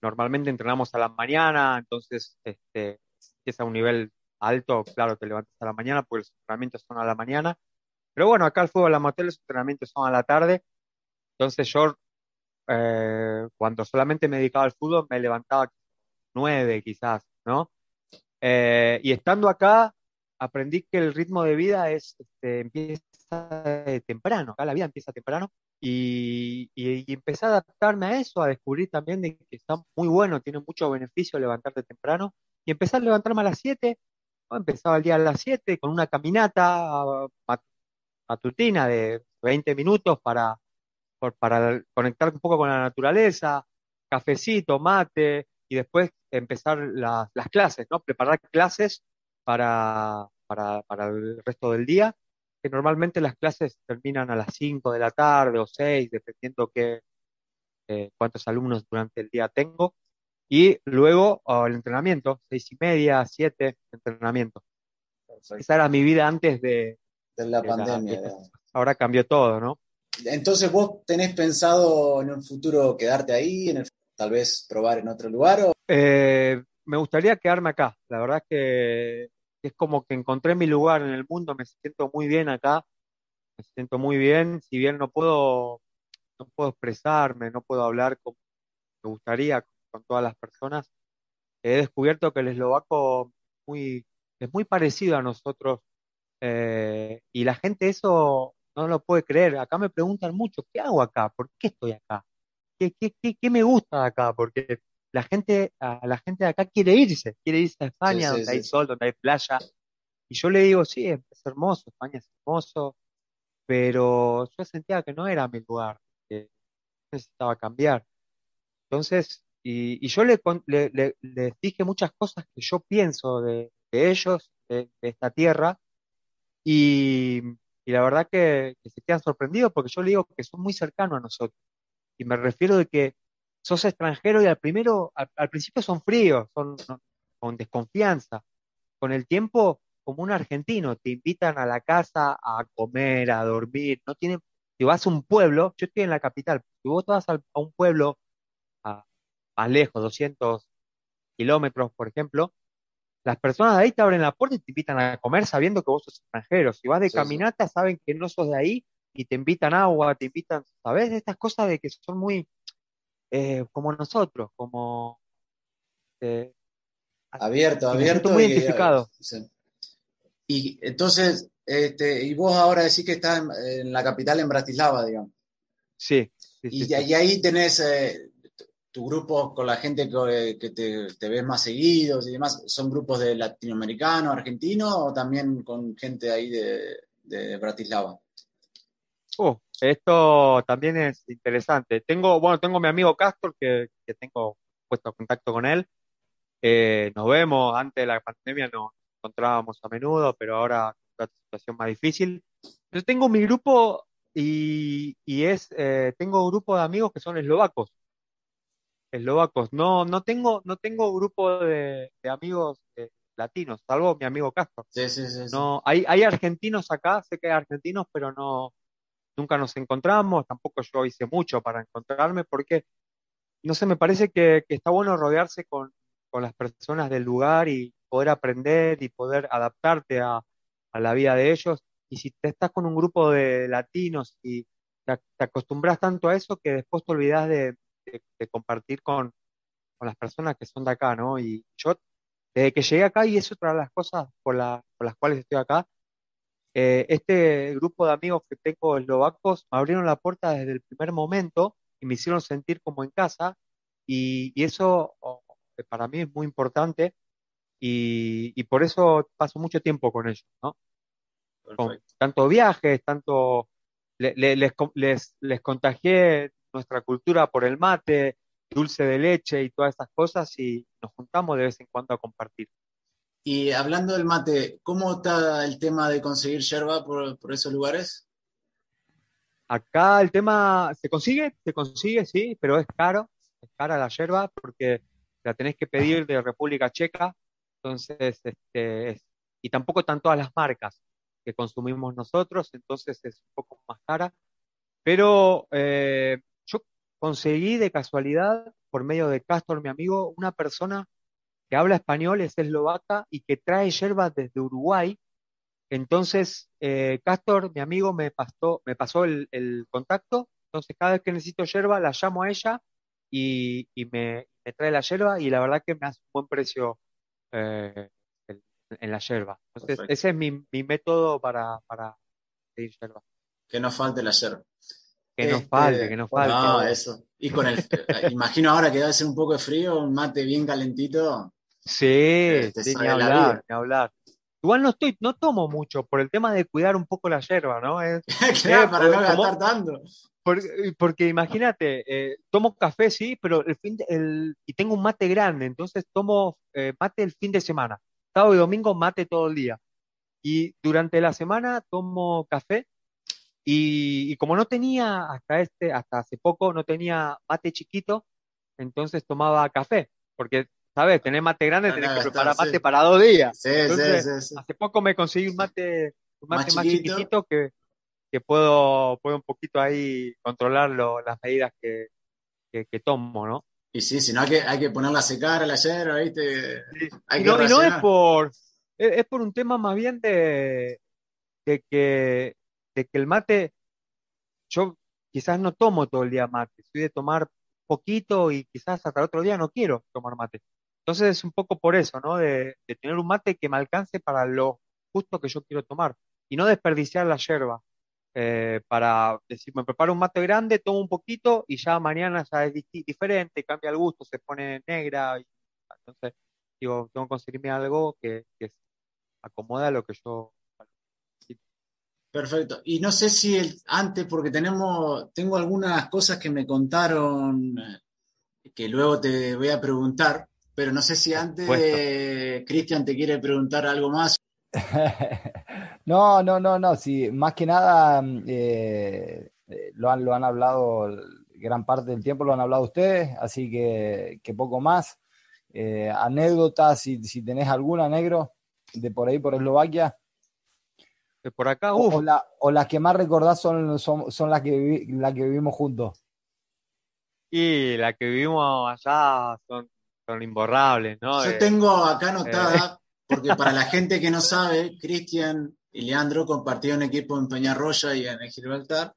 normalmente entrenamos a la mañana, entonces este, es a un nivel alto, claro, te levantas a la mañana porque los entrenamientos son a la mañana. Pero bueno, acá el fútbol, motel, los entrenamientos son a la tarde. Entonces yo, eh, cuando solamente me dedicaba al fútbol, me levantaba nueve quizás, ¿no? Eh, y estando acá, aprendí que el ritmo de vida es, este, empieza temprano, acá la vida empieza temprano. Y, y, empecé a adaptarme a eso, a descubrir también de que está muy bueno, tiene mucho beneficio levantarte temprano. Y empecé a levantarme a las 7 Empezaba el día a las 7 con una caminata matutina de 20 minutos para, para conectar un poco con la naturaleza, cafecito, mate, y después empezar las, clases, ¿no? Preparar clases para, para, para, el resto del día, que normalmente las clases terminan a las 5 de la tarde o 6, dependiendo qué, eh, cuántos alumnos durante el día tengo. Y luego oh, el entrenamiento, seis y media, siete, entrenamiento. Esa era mi vida antes de, la pandemia. ahora cambió todo, ¿no? Entonces, ¿vos tenés pensado en un futuro quedarte ahí, en tal vez probar en otro lugar? O... Eh, me gustaría quedarme acá. La verdad es que es como que encontré mi lugar en el mundo, me siento muy bien acá, me siento muy bien, si bien no puedo, no puedo expresarme, no puedo hablar como me gustaría, con todas las personas, he descubierto que el eslovaco muy, es muy parecido a nosotros eh, y la gente eso no lo puede creer. Acá me preguntan mucho, ¿qué hago acá? ¿Por qué estoy acá? ¿Qué, qué, qué, me gusta acá? Porque la gente, la gente de acá quiere irse, quiere irse a España, donde hay sol, donde hay playa. Y yo le digo, sí, es hermoso, España es hermoso, pero yo sentía que no era mi lugar, que necesitaba cambiar. Entonces, y, yo le, les dije muchas cosas que yo pienso de, ellos, de, esta tierra, y, la verdad que, se quedan sorprendidos porque yo le digo que son muy cercanos a nosotros. Y me refiero de que sos extranjero y al primero, al, principio son fríos, son con desconfianza. Con el tiempo, como un argentino, te invitan a la casa a comer, a dormir, no tienen, si vas a un pueblo, yo estoy en la capital, si vos vas a, a un pueblo más lejos, 200 kilómetros, por ejemplo, las personas de ahí te abren la puerta y te invitan a comer sabiendo que vos sos extranjero. Si vas de caminata, saben que no sos de ahí y te invitan agua, te invitan, ¿sabes? Estas cosas de que son muy eh, como nosotros, como... Eh, abierto, abierto. Muy identificado. Y entonces, este, y vos ahora decís que estás en, la capital, en Bratislava, digamos. Sí. y, ahí tenés, eh, tu grupo con la gente que, te, ves más seguidos y demás, ¿son grupos de latinoamericanos, argentinos o también con gente ahí de, Bratislava? Oh, esto también es interesante. Tengo, bueno, tengo mi amigo Castor que, tengo puesto contacto con él. Eh, nos vemos, antes de la pandemia nos encontrábamos a menudo, pero ahora es una situación más difícil. Yo tengo mi grupo y, es, eh, tengo un grupo de amigos que son eslovacos. Eslovacos. No, no tengo, no tengo grupo de, amigos eh, latinos, salvo mi amigo Castro. Sí, sí, sí, No, hay, hay argentinos acá, sé que hay argentinos, pero no, nunca nos encontramos, tampoco yo hice mucho para encontrarme, porque, no sé, me parece que, está bueno rodearse con, las personas del lugar y poder aprender y poder adaptarte a, la vida de ellos. Y si te estás con un grupo de latinos y te, acostumbras tanto a eso que después te olvidas de, compartir con, las personas que son de acá, ¿no? Y yo, desde que llegué acá, y es otra de las cosas por, por las cuales estoy acá, eh, este grupo de amigos que tengo eslovacos me abrieron la puerta desde el primer momento y me hicieron sentir como en casa y, eso oh, para mí es muy importante y, por eso paso mucho tiempo con ellos, ¿no? Con tanto viajes, tanto les, les, les contagié nuestra cultura por el mate, dulce de leche y todas esas cosas y nos juntamos de vez en cuando a compartir. Y hablando del mate, ¿cómo está el tema de conseguir yerba por, esos lugares? Acá el tema se consigue, se consigue, sí, pero es caro, es cara la yerba porque la tenés que pedir de República Checa, entonces, este, y tampoco están todas las marcas que consumimos nosotros, entonces es un poco más cara, pero eh, conseguí de casualidad, por medio de Castor, mi amigo, una persona que habla español, es eslovaca y que trae yerba desde Uruguay. Entonces, eh, Castor, mi amigo, me pasó, me pasó el, contacto. Entonces, cada vez que necesito yerba, la llamo a ella y, me, trae la yerba y la verdad que me hace un buen precio eh, en, la yerba. Entonces, ese es mi, método para, para pedir yerba. Que no falte la yerba. Que no falte, que no falte. No, eso. Y con el, eh, imagino ahora que a ser un poco de frío, un mate bien calentito. Sí, este, ni hablar, ni hablar. Igual no estoy, no tomo mucho por el tema de cuidar un poco la hierba, ¿no? <laughs> claro, para no gastar tanto. Porque, imagínate, eh, tomo café, sí, pero el fin el, y tengo un mate grande, entonces tomo eh, mate el fin de semana. Sábado y domingo mate todo el día. Y durante la semana tomo café y, y, como no tenía hasta este, hasta hace poco, no tenía mate chiquito, entonces tomaba café, porque ¿sabes? Tener mate grande, tenés que preparar mate para dos días. Sí, sí, sí, Hace poco me conseguí un mate, un mate más, chiquitito que, que puedo, puedo un poquito ahí controlar las medidas que, que, tomo, ¿no? Y sí, si no hay que, hay que ponerla a secar a la yerba, ¿viste? y, no, no, es por, es, por un tema más bien de, de, que, de que el mate, yo quizás no tomo todo el día mate, soy de tomar poquito y quizás hasta el otro día no quiero tomar mate. Entonces es un poco por eso, ¿no? De, tener un mate que me alcance para lo justo que yo quiero tomar y no desperdiciar la yerba. Eh, para decir, me preparo un mate grande, tomo un poquito y ya mañana ya es diferente, cambia el gusto, se pone negra. Y, entonces, digo, tengo que conseguirme algo que, que acomoda lo que yo Perfecto. Y no sé si el, antes, porque tenemos, tengo algunas cosas que me contaron eh, que luego te voy a preguntar, pero no sé si antes Cristian te quiere preguntar algo más. <laughs> no, no, no, no. Sí, más que nada eh, eh, lo, han, lo han hablado, gran parte del tiempo lo han hablado ustedes, así que, poco más. Eh, anécdotas, si, si tenés alguna, negro, de por ahí, por Eslovaquia. De por acá, o, o, las que más recordás son, son, son las, que las que vivimos juntos. Y las que vivimos allá son son imborrables, ¿no? Yo tengo acá anotada, eh. porque para la <laughs> gente que no sabe, Cristian y Leandro compartieron equipo en Peñarroya y en Gibraltar,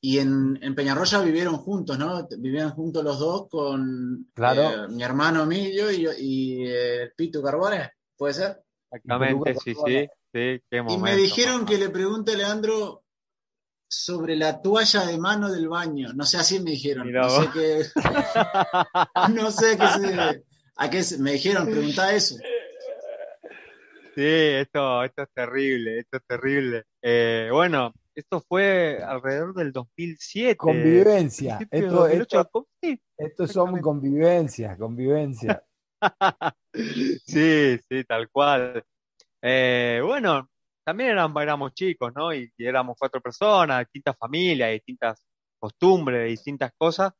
y en, en, Peñarroya vivieron juntos, ¿no? Vivían juntos los dos con claro. Eh, mi hermano Emilio y, y eh, Pito Carbones, ¿puede ser? Exactamente, sí, sí, sí. y me dijeron que le pregunte a Leandro sobre la toalla de mano del baño. No sé, así me dijeron. no sé qué. <laughs> no sé qué se, a qué me dijeron, pregunta eso. Sí, esto, esto es terrible, esto es terrible. Eh, bueno, esto fue alrededor del 2007. Convivencia. Esto, 2008, esto, sí, esto son convivencia, convivencia. <laughs> sí, sí, tal cual. Eh, bueno, también éramos, éramos chicos, ¿no? Y, y éramos cuatro personas, distintas familias, distintas costumbres, distintas cosas.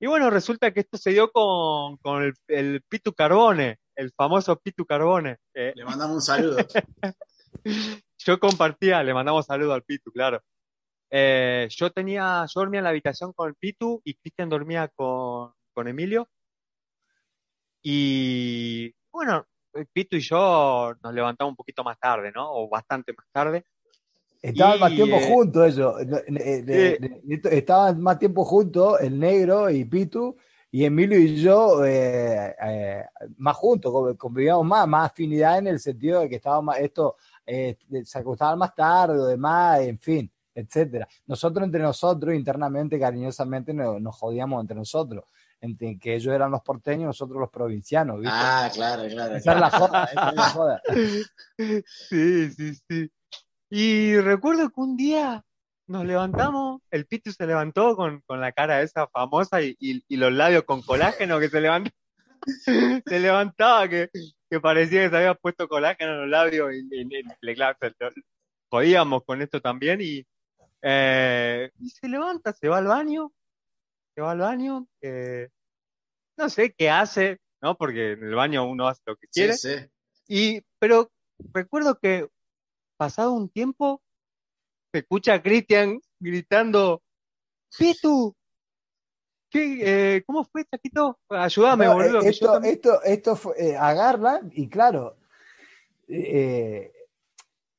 Y bueno, resulta que esto se dio con, con el, el Pitu Carbone, el famoso Pitu Carbone. Eh, Le mandamos un saludo. <laughs> yo compartía, le mandamos saludo al Pitu, claro. Eh, yo tenía, yo dormía en la habitación con el Pitu y Cristian dormía con, con Emilio. Y bueno, Pitu y yo nos levantamos un poquito más tarde, ¿no? O bastante más tarde. Estaban Y, más tiempo eh, juntos ellos. Eh, Estaban más tiempo juntos el negro y Pitu, y Emilio y yo eh, eh, más juntos, co- convivíamos más, más afinidad en el sentido de que estábamos más, esto eh, se acostaban más tarde o demás, en fin, etcétera. Nosotros entre nosotros, internamente, cariñosamente, nos, nos jodíamos entre nosotros, entre que ellos eran los porteños, nosotros los provincianos, ¿viste? Ah, claro, claro. Esa es la joda, esa es la joda. <laughs> Sí, sí, sí. Y recuerdo que un día nos levantamos, el Pitu se levantó con, con la cara esa famosa y, y- y los labios con colágeno que se levantó. <laughs> Se levantaba que, que parecía que se había puesto colágeno en los labios y, y- y le- claro, jodíamos con esto también y, eh, y se levanta, se va al baño, va al baño, eh, no sé qué hace, ¿no? Porque en el baño uno hace lo que quiere. sí. Y, pero recuerdo que pasado un tiempo se escucha a Cristian gritando, Pitu, ¿qué, eh, ¿cómo fue, Chaquito? Ayúdame, No, boludo. que yo esto, también- esto, esto fue, eh, agarra y claro, eh,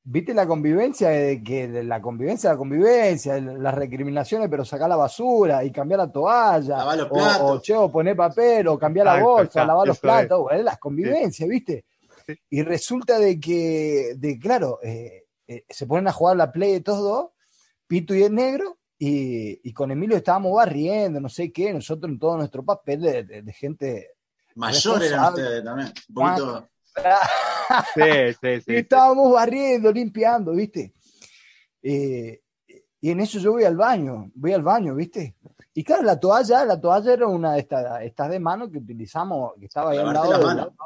viste la convivencia de que de la convivencia, la convivencia, las recriminaciones, pero sacar la basura y cambiar la toalla, Lavar los o, platos. o, che, o poner papel, o cambiar la bolsa, lavar los es. platos, bueno, las convivencias, ¿viste? Sí. Y resulta de que, de claro, eh, eh, se ponen a jugar la play de todos dos, Pito y el negro, y, y con Emilio estábamos barriendo, no sé qué, nosotros en todo nuestro papel de, de- de gente Mayor eran ustedes también. Un poquito. Sí, sí, <laughs> sí, y estábamos barriendo, limpiando, ¿viste? Eh, y en eso yo voy al baño, voy al baño, ¿viste? Y claro, la toalla, la toalla era una de estas, estas de mano que utilizamos, que estaba ahí al lado la del mano.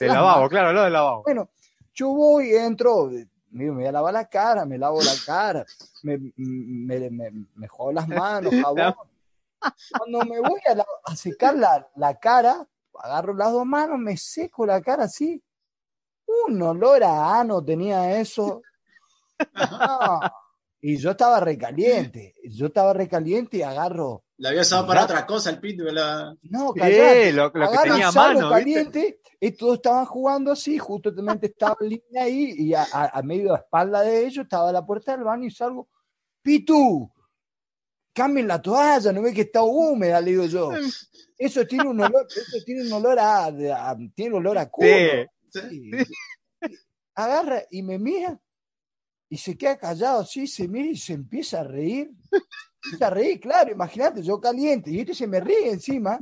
De lavabo, manos. claro, lo de lavabo. Bueno, yo voy, entro, me voy a lavar la cara, me lavo la cara, me, me, me, me juego las manos, <laughs> jabón. Cuando me voy a, la- a secar la, la cara, agarro las dos manos, me seco la cara así. Un olor a ano tenía eso. No. Y yo estaba recaliente, yo estaba recaliente y agarro. La había usado para otra cosa el pito. La... No, Sí, callate. lo, lo que Agarro, tenía mano, ¿viste? caliente, y todos estaban jugando así, justamente estaba en línea ahí, y a, a- a medio de espalda de ellos estaba la puerta del baño y salgo, Pitu, cambien la toalla, no ve que está húmeda, le digo yo. <laughs> Eso tiene un olor, eso tiene un olor a, a- tiene olor a culo. Sí. Sí. Agarra y me mira y se queda callado así, se mira y se empieza a reír. Se <laughs> empieza a reír, claro, imagínate, yo caliente, y este se me ríe encima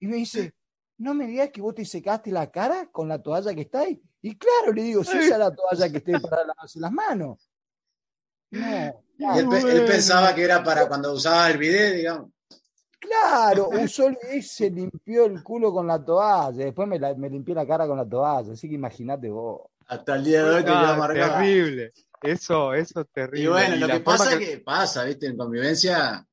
y me dice, no me digas que vos te secaste la cara con la toalla que está ahí. Y claro, le digo, si esa es la toalla que esté para lavarse las manos. No, él, él pensaba que era para cuando usaba el bidet, digamos. Claro, <laughs> usó y se limpió el culo con la toalla, después me, la- me limpié la cara con la toalla, así que imagínate vos. Hasta el día de hoy te quedó Ah, marcado. terrible. Eso, eso es terrible. Y bueno, lo que pasa es que pasa, ¿viste? En convivencia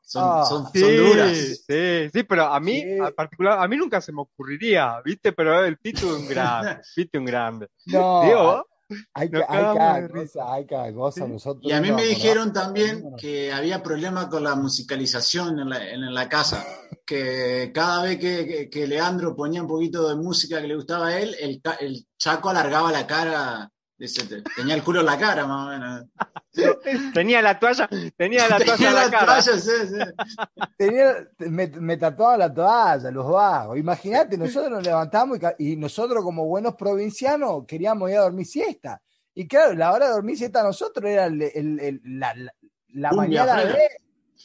son, Ah. son, Sí, son duras. sí, sí, pero a mí, Sí. a particular, a mí nunca se me ocurriría, ¿viste? Pero el Pitu es un <laughs> grande, es un grande. No, Digo, hay, nos hay cagamos cada de risa. cosa, hay cada cosa. Sí. Nosotros Y a mí me dijeron también que había problema con la musicalización en la, en la casa, que cada vez que, que- que Leandro ponía un poquito de música que le gustaba a él, el, el Chaco alargaba la cara, dice, tenía el culo en la cara más o menos. <laughs> tenía la toalla, tenía la toalla Tenía en la la cara. toalla, sí, sí. Tenía- me, me tatuaban la toalla, los vagos. Imagínate, nosotros nos levantamos y, nosotros como buenos provincianos queríamos ir a dormir siesta. Y claro, la hora de dormir siesta a nosotros era el- el- el- la, la- la mañana de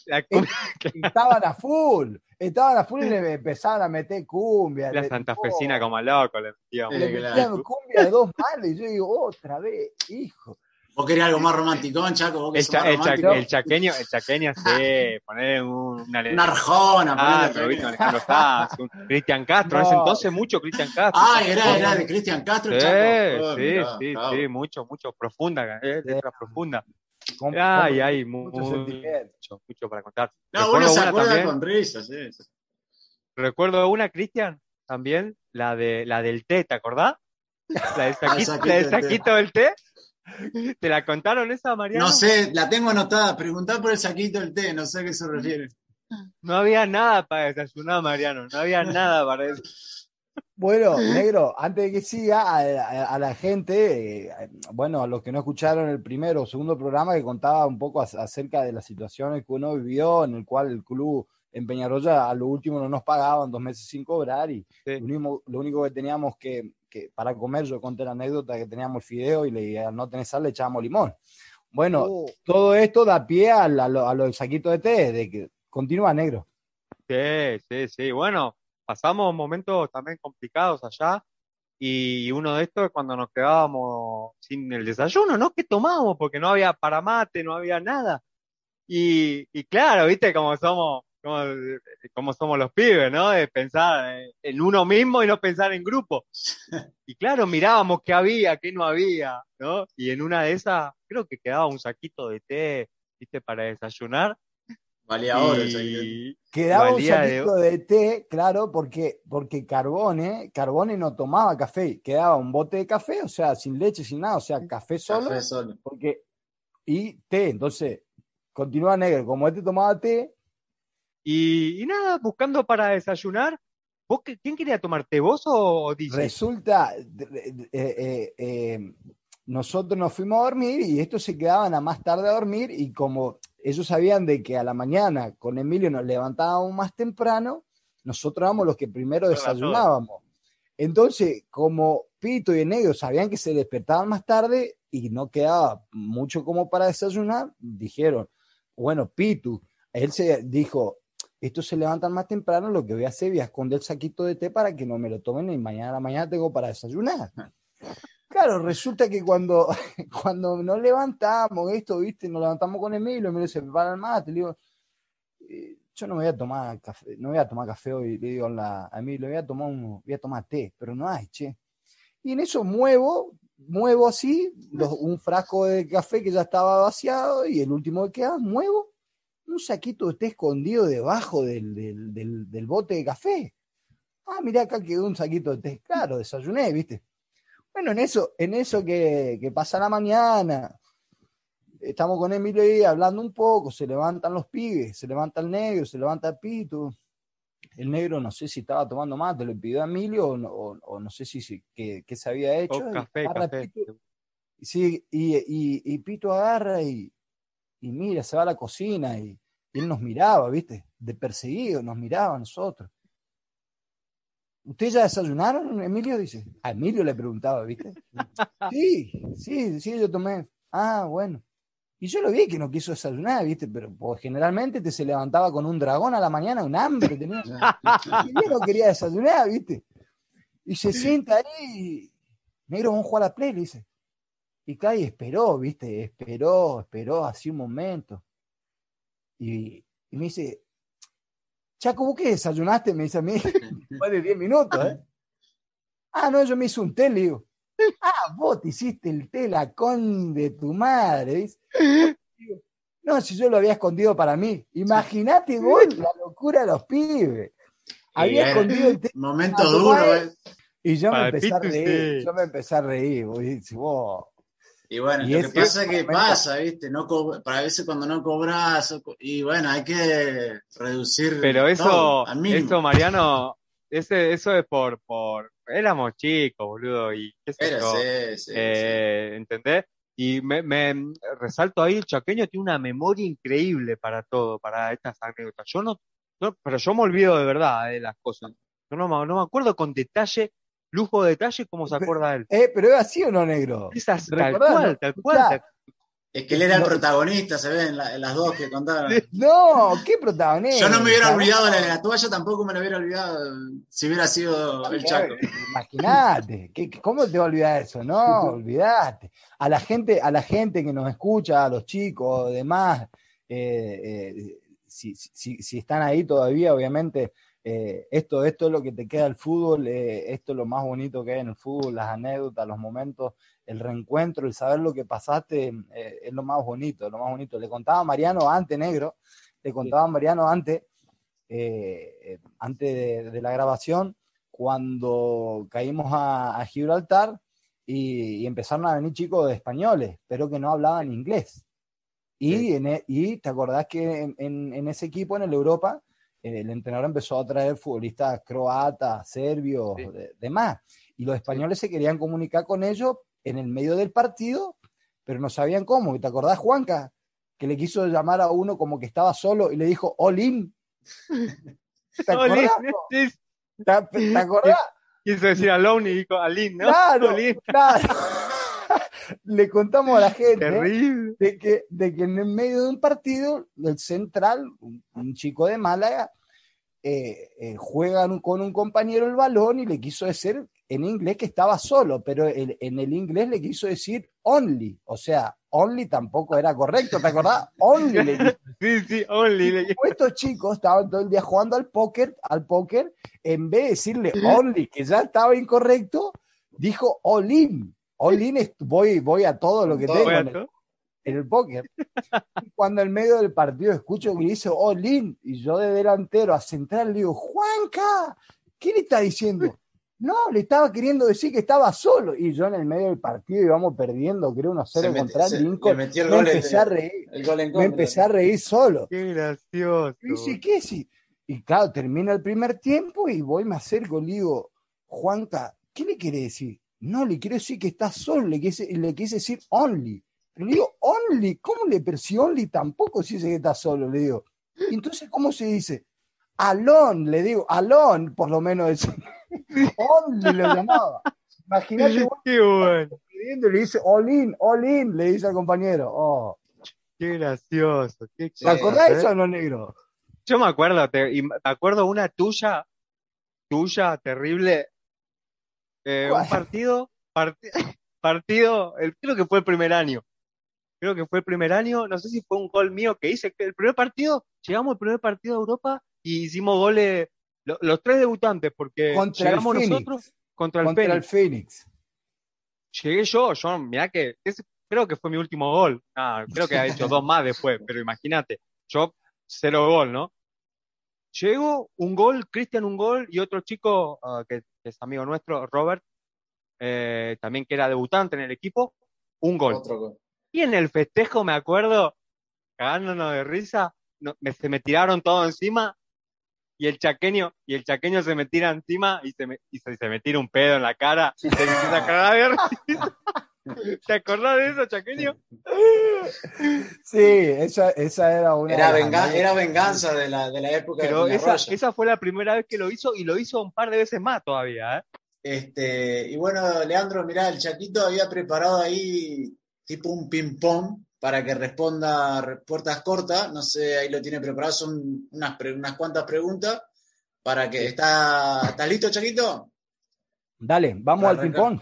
<laughs> estaban a full. Estaban a full y le empezaban a meter cumbia. La santafesina como loco le metían. Le metían cumbia de dos manos y yo digo, otra vez, hijo. ¿Vos querías algo más romántico, Chaco? el, el, chaqueño, el chaqueño, <laughs> sí, poner un, una, una arjona, ah, un Cristian Castro, en ese <laughs> entonces mucho Cristian Castro. Ah, era, era de Cristian Castro, sí, Chaco. sí, sí, sí, mucho, mucho, profunda, eh, letra profunda. Ay, ay, mucho, mucho, mucho para contar. No, uno se acuerda también, con risas, sí. Recuerdo una, Cristian, también, la de la del té, ¿te acordás? La del <laughs> saquito, la del saquito del té. ¿Te la contaron esa, Mariano? No sé, la tengo anotada. Preguntar por el saquito del té, no sé a qué se refiere. No había nada para desayunar, Mariano. No había nada para eso. Bueno, negro, antes de que siga, a, la gente, eh, bueno, a los que no escucharon el primero o segundo programa que contaba un poco acerca de las situaciones que uno vivió, en el cual el club en Peñarroya a lo último no nos pagaban dos meses sin cobrar y lo, único, que teníamos que, para comer, yo conté la anécdota que teníamos fideo y le, al no tener sal le echábamos limón. Bueno, oh. todo esto da pie a, los saquitos de té, de que continúa negro. Sí, sí, sí. Bueno, pasamos momentos también complicados allá y uno de estos es cuando nos quedábamos sin el desayuno, ¿no? ¿Qué tomábamos? Porque no había para mate, no había nada. Y, y claro, viste cómo somos como, somos los pibes, ¿no? De pensar en uno mismo y no pensar en grupo. <laughs> Y claro, mirábamos qué había, qué no había, ¿no? Y en una de esas, creo que quedaba un saquito de té, ¿viste? Para desayunar. Valía oro el Quedaba un saquito de... té, claro, porque, porque Carbone, Carbone no tomaba café, quedaba un bote de café, o sea, sin leche, sin nada, o sea, café solo. Café solo. Porque, y té, entonces, continúa negro, como este tomaba té, y, nada, buscando para desayunar. ¿Vos, ¿Quién quería tomarte, vos o, DJ? Resulta, eh, eh, eh, nosotros nos fuimos a dormir y estos se quedaban a más tarde a dormir y como ellos sabían de que a la mañana con Emilio nos levantábamos más temprano, nosotros éramos los que primero desayunábamos. Entonces, como Pito y Negro sabían que se despertaban más tarde y no quedaba mucho como para desayunar, dijeron, bueno, Pito, él se dijo, estos se levantan más temprano, lo que voy a hacer, voy a esconder el saquito de té para que no me lo tomen y mañana a la mañana tengo para desayunar. <laughs> Claro, resulta que cuando, <laughs> cuando nos levantamos, esto, viste, nos levantamos con Emilio, Emilio se prepara el mate, le digo, eh, yo no voy a tomar café, no voy a tomar café hoy, le digo a, Emilio, voy a tomar voy a tomar té, pero no hay, che. Y en eso muevo, muevo así, un frasco de café que ya estaba vaciado y el último que queda, muevo un saquito de té escondido debajo del, del, bote de café. Ah, mirá, acá quedó un saquito de té. Claro, desayuné, ¿viste? Bueno, en eso, en eso que, que pasa la mañana, estamos con Emilio ahí hablando un poco, se levantan los pibes, se levanta el negro, se levanta el pito. El negro no sé si estaba tomando mate, lo pidió a Emilio o, no sé si, si qué, se había hecho. café, café. sí, y, y, y, Pito agarra y, y mira, se va a la cocina y, él nos miraba, ¿viste? De perseguido, nos miraba a nosotros. ¿Ustedes ya desayunaron, Emilio? Dice. A Emilio le preguntaba, ¿viste? <laughs> Sí, sí, sí, yo tomé. Ah, bueno. Y yo lo vi que no quiso desayunar, ¿viste? Pero pues, generalmente te se levantaba con un dragón a la mañana, un hambre tenía. <laughs> Y yo no quería desayunar, ¿viste? Y se sienta ahí, negro, vamos a jugar a la play, le dice. Y cae esperó, ¿viste? Esperó, esperó así un momento. Y, me dice, Chaco, ¿vos qué desayunaste? Me dice a mí, <laughs> después de 10 minutos, ¿eh? Ah, no, yo me hice un té, le digo. Ah, vos te hiciste el té, la con de tu madre, ¿ves? No, si yo lo había escondido para mí. Imagínate vos la locura de los pibes. Había escondido el té. Momento duro, ¿eh? Y yo me empecé a reír, yo me empecé a reír. Vos, y bueno, lo que pasa es que pasa, ¿viste? No para veces cuando no cobras, y bueno, hay que reducir. Pero eso, eso Mariano, ese, eso es por, por. Éramos chicos, boludo, y qué sé yo. Eh, ¿Entendés? Y me, me, resalto ahí, el chaqueño tiene una memoria increíble para todo, para estas anécdotas. Yo no, pero yo me olvido de verdad de las cosas. Yo no, no me acuerdo con detalle lujo de detalle como se acuerda él. Eh, pero es así o no, negro. tal cual, tal cual. Es que él era el protagonista, se ven en las dos que contaron. No, ¿qué protagonista? Yo no me hubiera olvidado de la toalla, tampoco me lo hubiera olvidado si hubiera sido el Chaco. Imagínate, ¿cómo te va a olvidar eso? No, olvidate. A la gente, a la gente que nos escucha, a los chicos, demás, eh, eh, si, si, están ahí todavía, obviamente, eh, esto, esto es lo que te queda del fútbol, esto es lo más bonito que hay en el fútbol, las anécdotas, los momentos el reencuentro, el saber lo que pasaste, eh, es lo más bonito, lo más bonito. Le contaba a Mariano antes, negro, le contaba a Mariano antes, eh, eh, antes de, la grabación, cuando caímos a, Gibraltar y, empezaron a venir chicos de españoles, pero que no hablaban inglés. Y, e, y te acordás que en, ese equipo, en el Europa, el entrenador empezó a traer futbolistas croatas, serbios, demás. Y los españoles se querían comunicar con ellos, en el medio del partido, pero no sabían cómo. ¿Te acordás, Juanca? Que le quiso llamar a uno como que estaba solo y le dijo, Olin. <laughs> ¿Te acordás? ¿Te, acordás? Quiso decir Alone y dijo Alin, ¿no? Claro, claro. <laughs> le contamos a la gente de que, de que en el medio de un partido, el central, un, chico de Málaga, eh, eh, juega con un compañero el balón y le quiso decir en inglés que estaba solo, pero en el inglés le quiso decir only, o sea, only tampoco era correcto, ¿te acordás? Only le <laughs> Sí, sí, only. Estos chicos estaban todo el día jugando al póker, al póker, en vez de decirle only, que ya estaba incorrecto, dijo all in. All in es voy, voy a todo lo que tengo en el, en el, póker. cuando en medio del partido escucho que dice all in, y yo de delantero a central le digo, Juanca, ¿qué le está diciendo? No, le estaba queriendo decir que estaba solo. Y yo en el medio del partido íbamos perdiendo, creo, unos cero contra el Lincoln. Me, empecé a reír. me empecé a reír solo. Qué gracioso. Y dice, ¿qué sí? Y claro, termina el primer tiempo y voy, me acerco, le digo, Juanca, ¿qué le quiere decir? No, le quiero decir que está solo, le quise, le quise decir only. Pero le digo, only, ¿cómo le percibo only? Tampoco si dice que está solo, le digo. entonces, ¿cómo se dice? Alon, le digo, Alon, por lo menos. <laughs> Only lo llamaba. Imagínate. Qué bueno. le dice all in, all in, le dice al compañero. Oh. Qué gracioso. ¿Te acordás de eso o no, negro? Yo me acuerdo, te, me acuerdo una tuya, tuya, terrible. Eh, un partido, partido, el, creo que fue el primer año. Creo que fue el primer año, no sé si fue un gol mío que hice. El primer partido, llegamos al primer partido de Europa y hicimos goles los tres debutantes, porque contra llegamos nosotros contra el contra Phoenix. Llegué yo, yo, mirá que creo que fue mi último gol. Ah, creo que ha hecho dos más después, pero imagínate, yo cero gol, ¿no? Llego, un gol, Cristian un gol y otro chico ah, que, es amigo nuestro, Robert, eh, también que era debutante en el equipo, un gol. Y en el festejo me acuerdo, cagándonos de risa, se me tiraron todo encima y el chaqueño, y el chaqueño se me tira encima y se me, y se, me tira un pedo en la cara. Y se me <laughs> <laughs> ¿Te acordás de eso, chaqueño? <laughs> Sí, esa, esa era una. Era, era venganza de la, de la época Pero de esa, esa fue la primera vez que lo hizo y lo hizo un par de veces más todavía. ¿eh? Este, y bueno, Leandro, mirá, el Chaquito había preparado ahí tipo un ping-pong para que responda respuestas cortas. No sé, ahí lo tiene preparado, son unas, unas cuantas preguntas. Para que está. ¿Estás listo, Chaquito? Dale, vamos al ping-pong.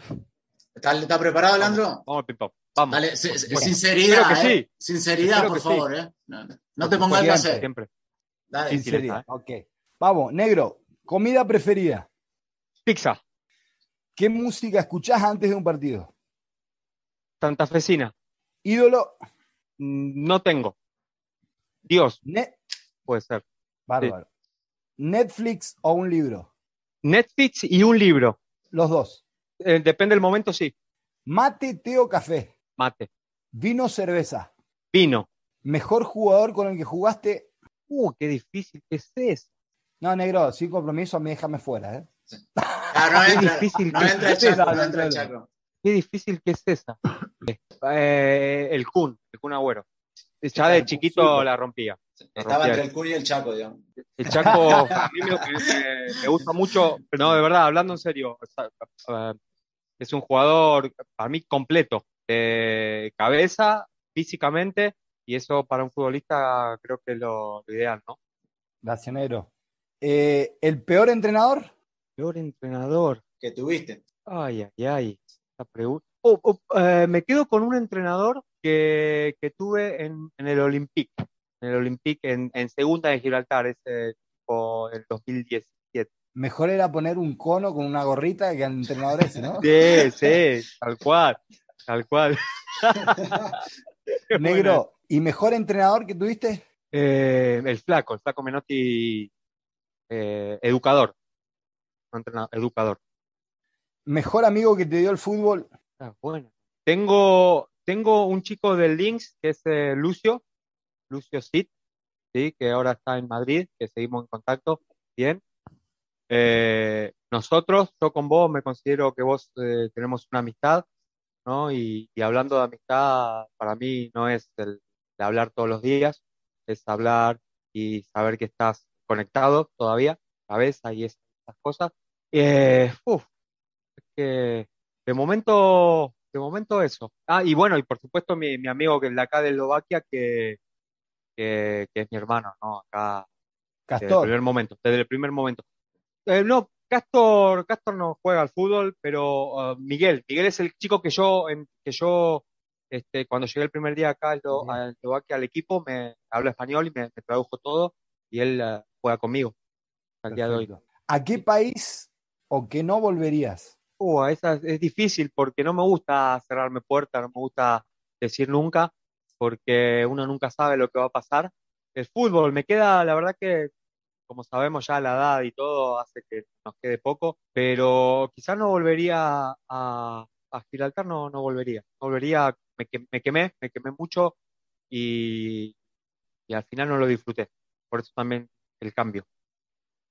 ¿Está, preparado, Leandro? Vamos, al ping-pong. Vamos. Dale, sinceridad. Que eh. Sinceridad, por favor. Eh. No, te pongas a hacer. Siempre. Dale. Sinceridad. Ok. Vamos, negro. Comida preferida. Pizza. ¿Qué música escuchás antes de un partido? Santafesina. Ídolo. Mm, no tengo. Dios. Puede ser. Bárbaro. ¿Netflix o un libro? Netflix y un libro. Los dos. Eh, depende del momento, sí. ¿Mate, té o café? Mate. ¿Vino o cerveza? Vino. ¿Mejor jugador con el que jugaste? Uh, qué difícil que es eso. No, negro, sin compromiso, a mí déjame fuera, ¿eh? No, <laughs> entra, difícil no, entra no entra el chaco. Qué difícil que es esa. Eh, el Kun, el Kun Agüero. Ya de chiquito la rompía. Estaba entre el Kun y el Chaco, digamos. El Chaco <laughs> a mí me, gusta mucho, pero no, de verdad, hablando en serio, es un jugador para mí completo. cabeza, físicamente y eso para un futbolista creo que es lo, ideal, ¿no? Gracias, Negro. Eh, ¿El peor entrenador? Peor entrenador. Que tuviste. Ay, ay, ay. pregunta. Oh, oh, eh, me quedo con un entrenador que, tuve en, el Olympique, en el Olympique en, segunda de Gibraltar, ese tipo el 2017. Mejor era poner un cono con una gorrita que el entrenador ese, ¿no? Sí, sí, tal cual, tal cual. <laughs> Negro, ¿y mejor entrenador que tuviste? Eh, el flaco, el flaco Menotti, eh, educador. entrenador, educador. ¿Mejor amigo que te dio el fútbol? Ah, bueno. Tengo, tengo un chico del Links que es eh, Lucio, Lucio Sit, ¿sí? que ahora está en Madrid, que seguimos en contacto. Bien. Nosotros, yo con vos me considero que vos tenemos una amistad y, hablando de amistad, para mí no es el hablar todos los días, es hablar y saber que estás conectado todavía, cabeza y esas cosas. Eh, que de momento, de momento eso. Ah, y bueno, y por supuesto mi, amigo que es de acá de Eslovaquia, que, que, es mi hermano, ¿no? Acá. Desde el primer momento, desde el primer momento. Eh, no, Castor, Castor no juega al fútbol, pero uh, Miguel, Miguel es el chico que yo, que yo este, cuando llegué el primer día acá al equipo, me habla español y me, tradujo todo y él uh, juega conmigo al día de hoy. ¿A qué país o qué no volverías? Uh, esa es difícil porque no me gusta cerrarme puertas, no me gusta decir nunca, porque uno nunca sabe lo que va a pasar. El fútbol me queda, la verdad que como sabemos ya la edad y todo hace que nos quede poco, pero quizás no volvería a, a Gibraltar, no, no volvería. volvería, me, me, quemé, me quemé mucho y, al final no lo disfruté. Por eso también el cambio.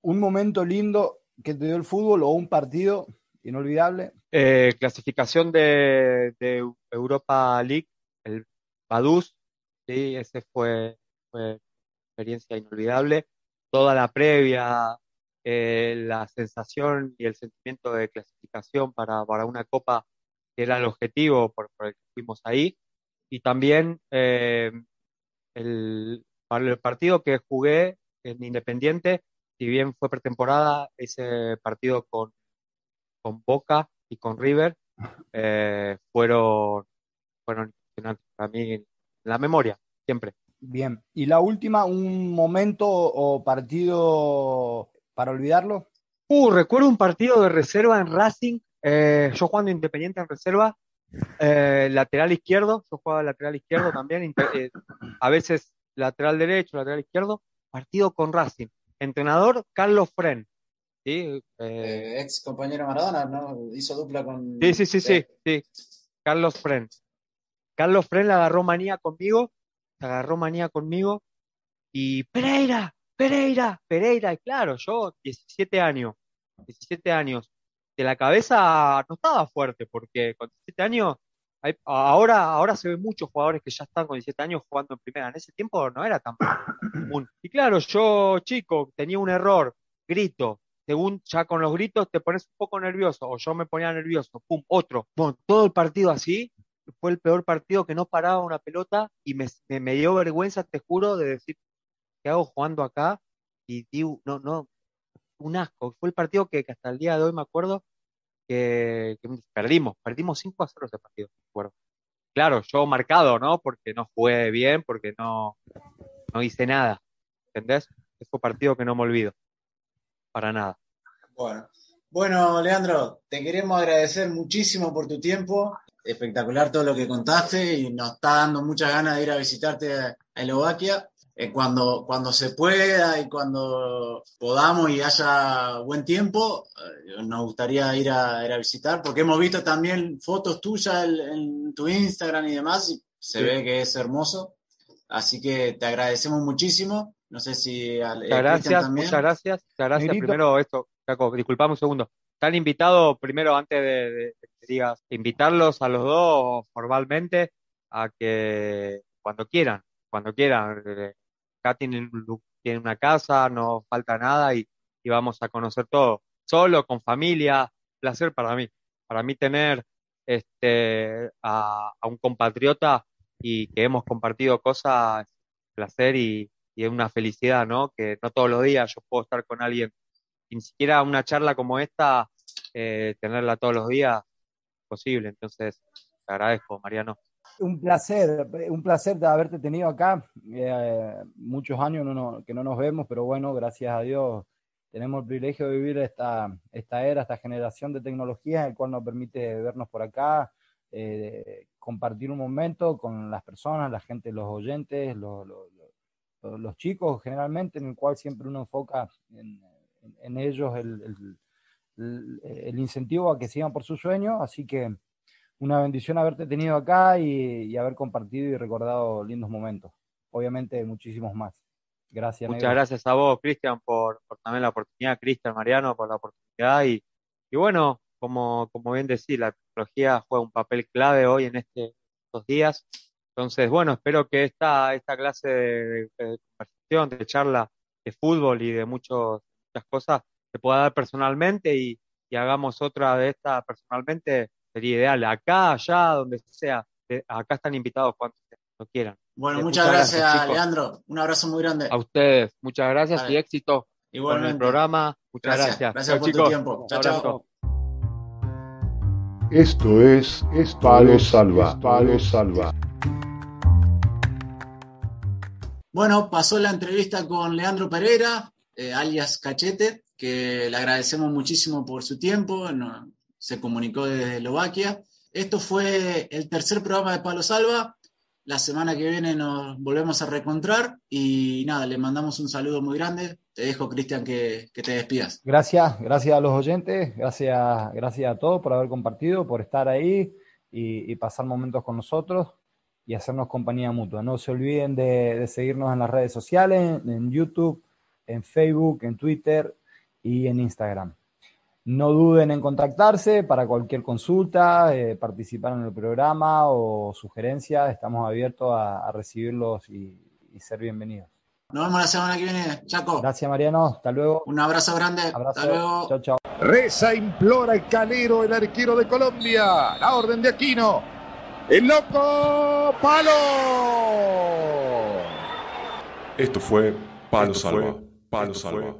¿Un momento lindo que te dio el fútbol o un partido inolvidable? Eh, clasificación de, Europa League, el Badus, sí, ese fue, fue experiencia inolvidable toda la previa, eh, la sensación y el sentimiento de clasificación para, una copa que era el objetivo por, el que fuimos ahí. Y también eh, el, para el partido que jugué en Independiente, si bien fue pretemporada, ese partido con, con Boca y con River eh, fueron, fueron impresionantes para mí en la memoria, siempre. Bien, y la última, un momento o partido para olvidarlo. Uh, recuerdo un partido de reserva en Racing, eh, yo jugando Independiente en reserva, eh, lateral izquierdo, yo jugaba lateral izquierdo también, eh, a veces lateral derecho, lateral izquierdo, partido con Racing. Entrenador Carlos Fren. ¿sí? ex compañero Maradona, ¿no? Hizo dupla con. Sí, sí, sí, sí, sí. Carlos Fren. Carlos Fren la agarró manía conmigo se agarró manía conmigo y Pereira, Pereira, Pereira, y claro, yo 17 años, 17 años, de la cabeza no estaba fuerte, porque con 17 años, ahora, ahora se ven muchos jugadores que ya están con 17 años jugando en primera, en ese tiempo no era tan <coughs> común. Y claro, yo chico, tenía un error, grito, según ya con los gritos te pones un poco nervioso, o yo me ponía nervioso, pum, otro, bueno, todo el partido así, fue el peor partido que no paraba una pelota y me, me, dio vergüenza, te juro, de decir, ¿qué hago jugando acá? Y digo, no, no, un asco. Fue el partido que, hasta el día de hoy me acuerdo que, perdimos, perdimos 5 a 0 ese partido, me acuerdo. Claro, yo marcado, ¿no? Porque no jugué bien, porque no, no hice nada, ¿entendés? Ese fue partido que no me olvido, para nada. Bueno. Bueno, Leandro, te queremos agradecer muchísimo por tu tiempo espectacular todo lo que contaste y nos está dando muchas ganas de ir a visitarte a Eslovaquia. Eh, cuando, cuando se pueda y cuando podamos y haya buen tiempo, eh, nos gustaría ir a, ir a, visitar, porque hemos visto también fotos tuyas en, tu Instagram y demás, y se ve que es hermoso. Así que te agradecemos muchísimo. No sé si al, muchas gracias, muchas gracias, muchas gracias. Primero esto, Jaco, disculpame un segundo. Están invitados, primero, antes de, que digas, invitarlos a los dos formalmente a que cuando quieran, cuando quieran. Eh, acá tienen, una casa, no falta nada y, vamos a conocer todo. Solo, con familia, placer para mí. Para mí tener este, a, un compatriota y que hemos compartido cosas, placer y, y es una felicidad, ¿no? Que no todos los días yo puedo estar con alguien, ni siquiera una charla como esta, eh, tenerla todos los días, posible. Entonces, te agradezco, Mariano. Un placer, un placer de haberte tenido acá. Eh, muchos años que no nos vemos, pero bueno, gracias a Dios tenemos el privilegio de vivir esta, esta era, esta generación de tecnología, el cual nos permite vernos por acá, eh, compartir un momento con las personas, la gente, los oyentes, los, los, chicos generalmente, en el cual siempre uno enfoca en, en, ellos el, el, el, incentivo a que sigan por su sueño. Así que una bendición haberte tenido acá y, y haber compartido y recordado lindos momentos. Obviamente muchísimos más. Gracias. Muchas gracias a vos, Cristian, por, también la oportunidad, Cristian, Mariano, por la oportunidad. Y, y bueno, como, como bien decís, la tecnología juega un papel clave hoy en este, estos días. Entonces, bueno, espero que esta, esta clase de, conversación, de charla de fútbol y de muchos, muchas cosas se pueda dar personalmente y, y hagamos otra de esta personalmente, sería ideal. Acá, allá, donde sea. Acá están invitados cuando quieran. Bueno, muchas, gracias, Leandro. Un abrazo muy grande. A ustedes, muchas gracias y éxito con el programa. Muchas gracias. Gracias, por tu tiempo. Chao, chao. Esto es, Palo Salva. Palo Salva. Bueno, pasó la entrevista con Leandro Pereira, eh, alias Cachete, que le agradecemos muchísimo por su tiempo. se comunicó desde Eslovaquia. Esto fue el tercer programa de Palo Salva. La semana que viene nos volvemos a reencontrar y nada, le mandamos un saludo muy grande. Te dejo, Cristian, que, te despidas. Gracias, gracias a los oyentes, gracias, gracias a todos por haber compartido, por estar ahí y, pasar momentos con nosotros y hacernos compañía mutua. No se olviden de, seguirnos en las redes sociales, en YouTube, en Facebook, en Twitter y en Instagram. No duden en contactarse para cualquier consulta, eh, participar en el programa o sugerencias. Estamos abiertos a, recibirlos y, ser bienvenidos. Nos vemos la semana que viene, Chaco. Gracias, Mariano. Hasta luego. Un abrazo grande. Hasta luego. Chao, chao. Reza, implora el calero, el arquero de Colombia. La orden de Aquino. El loco Palo. Esto fue Palo Salva. Palo Salva.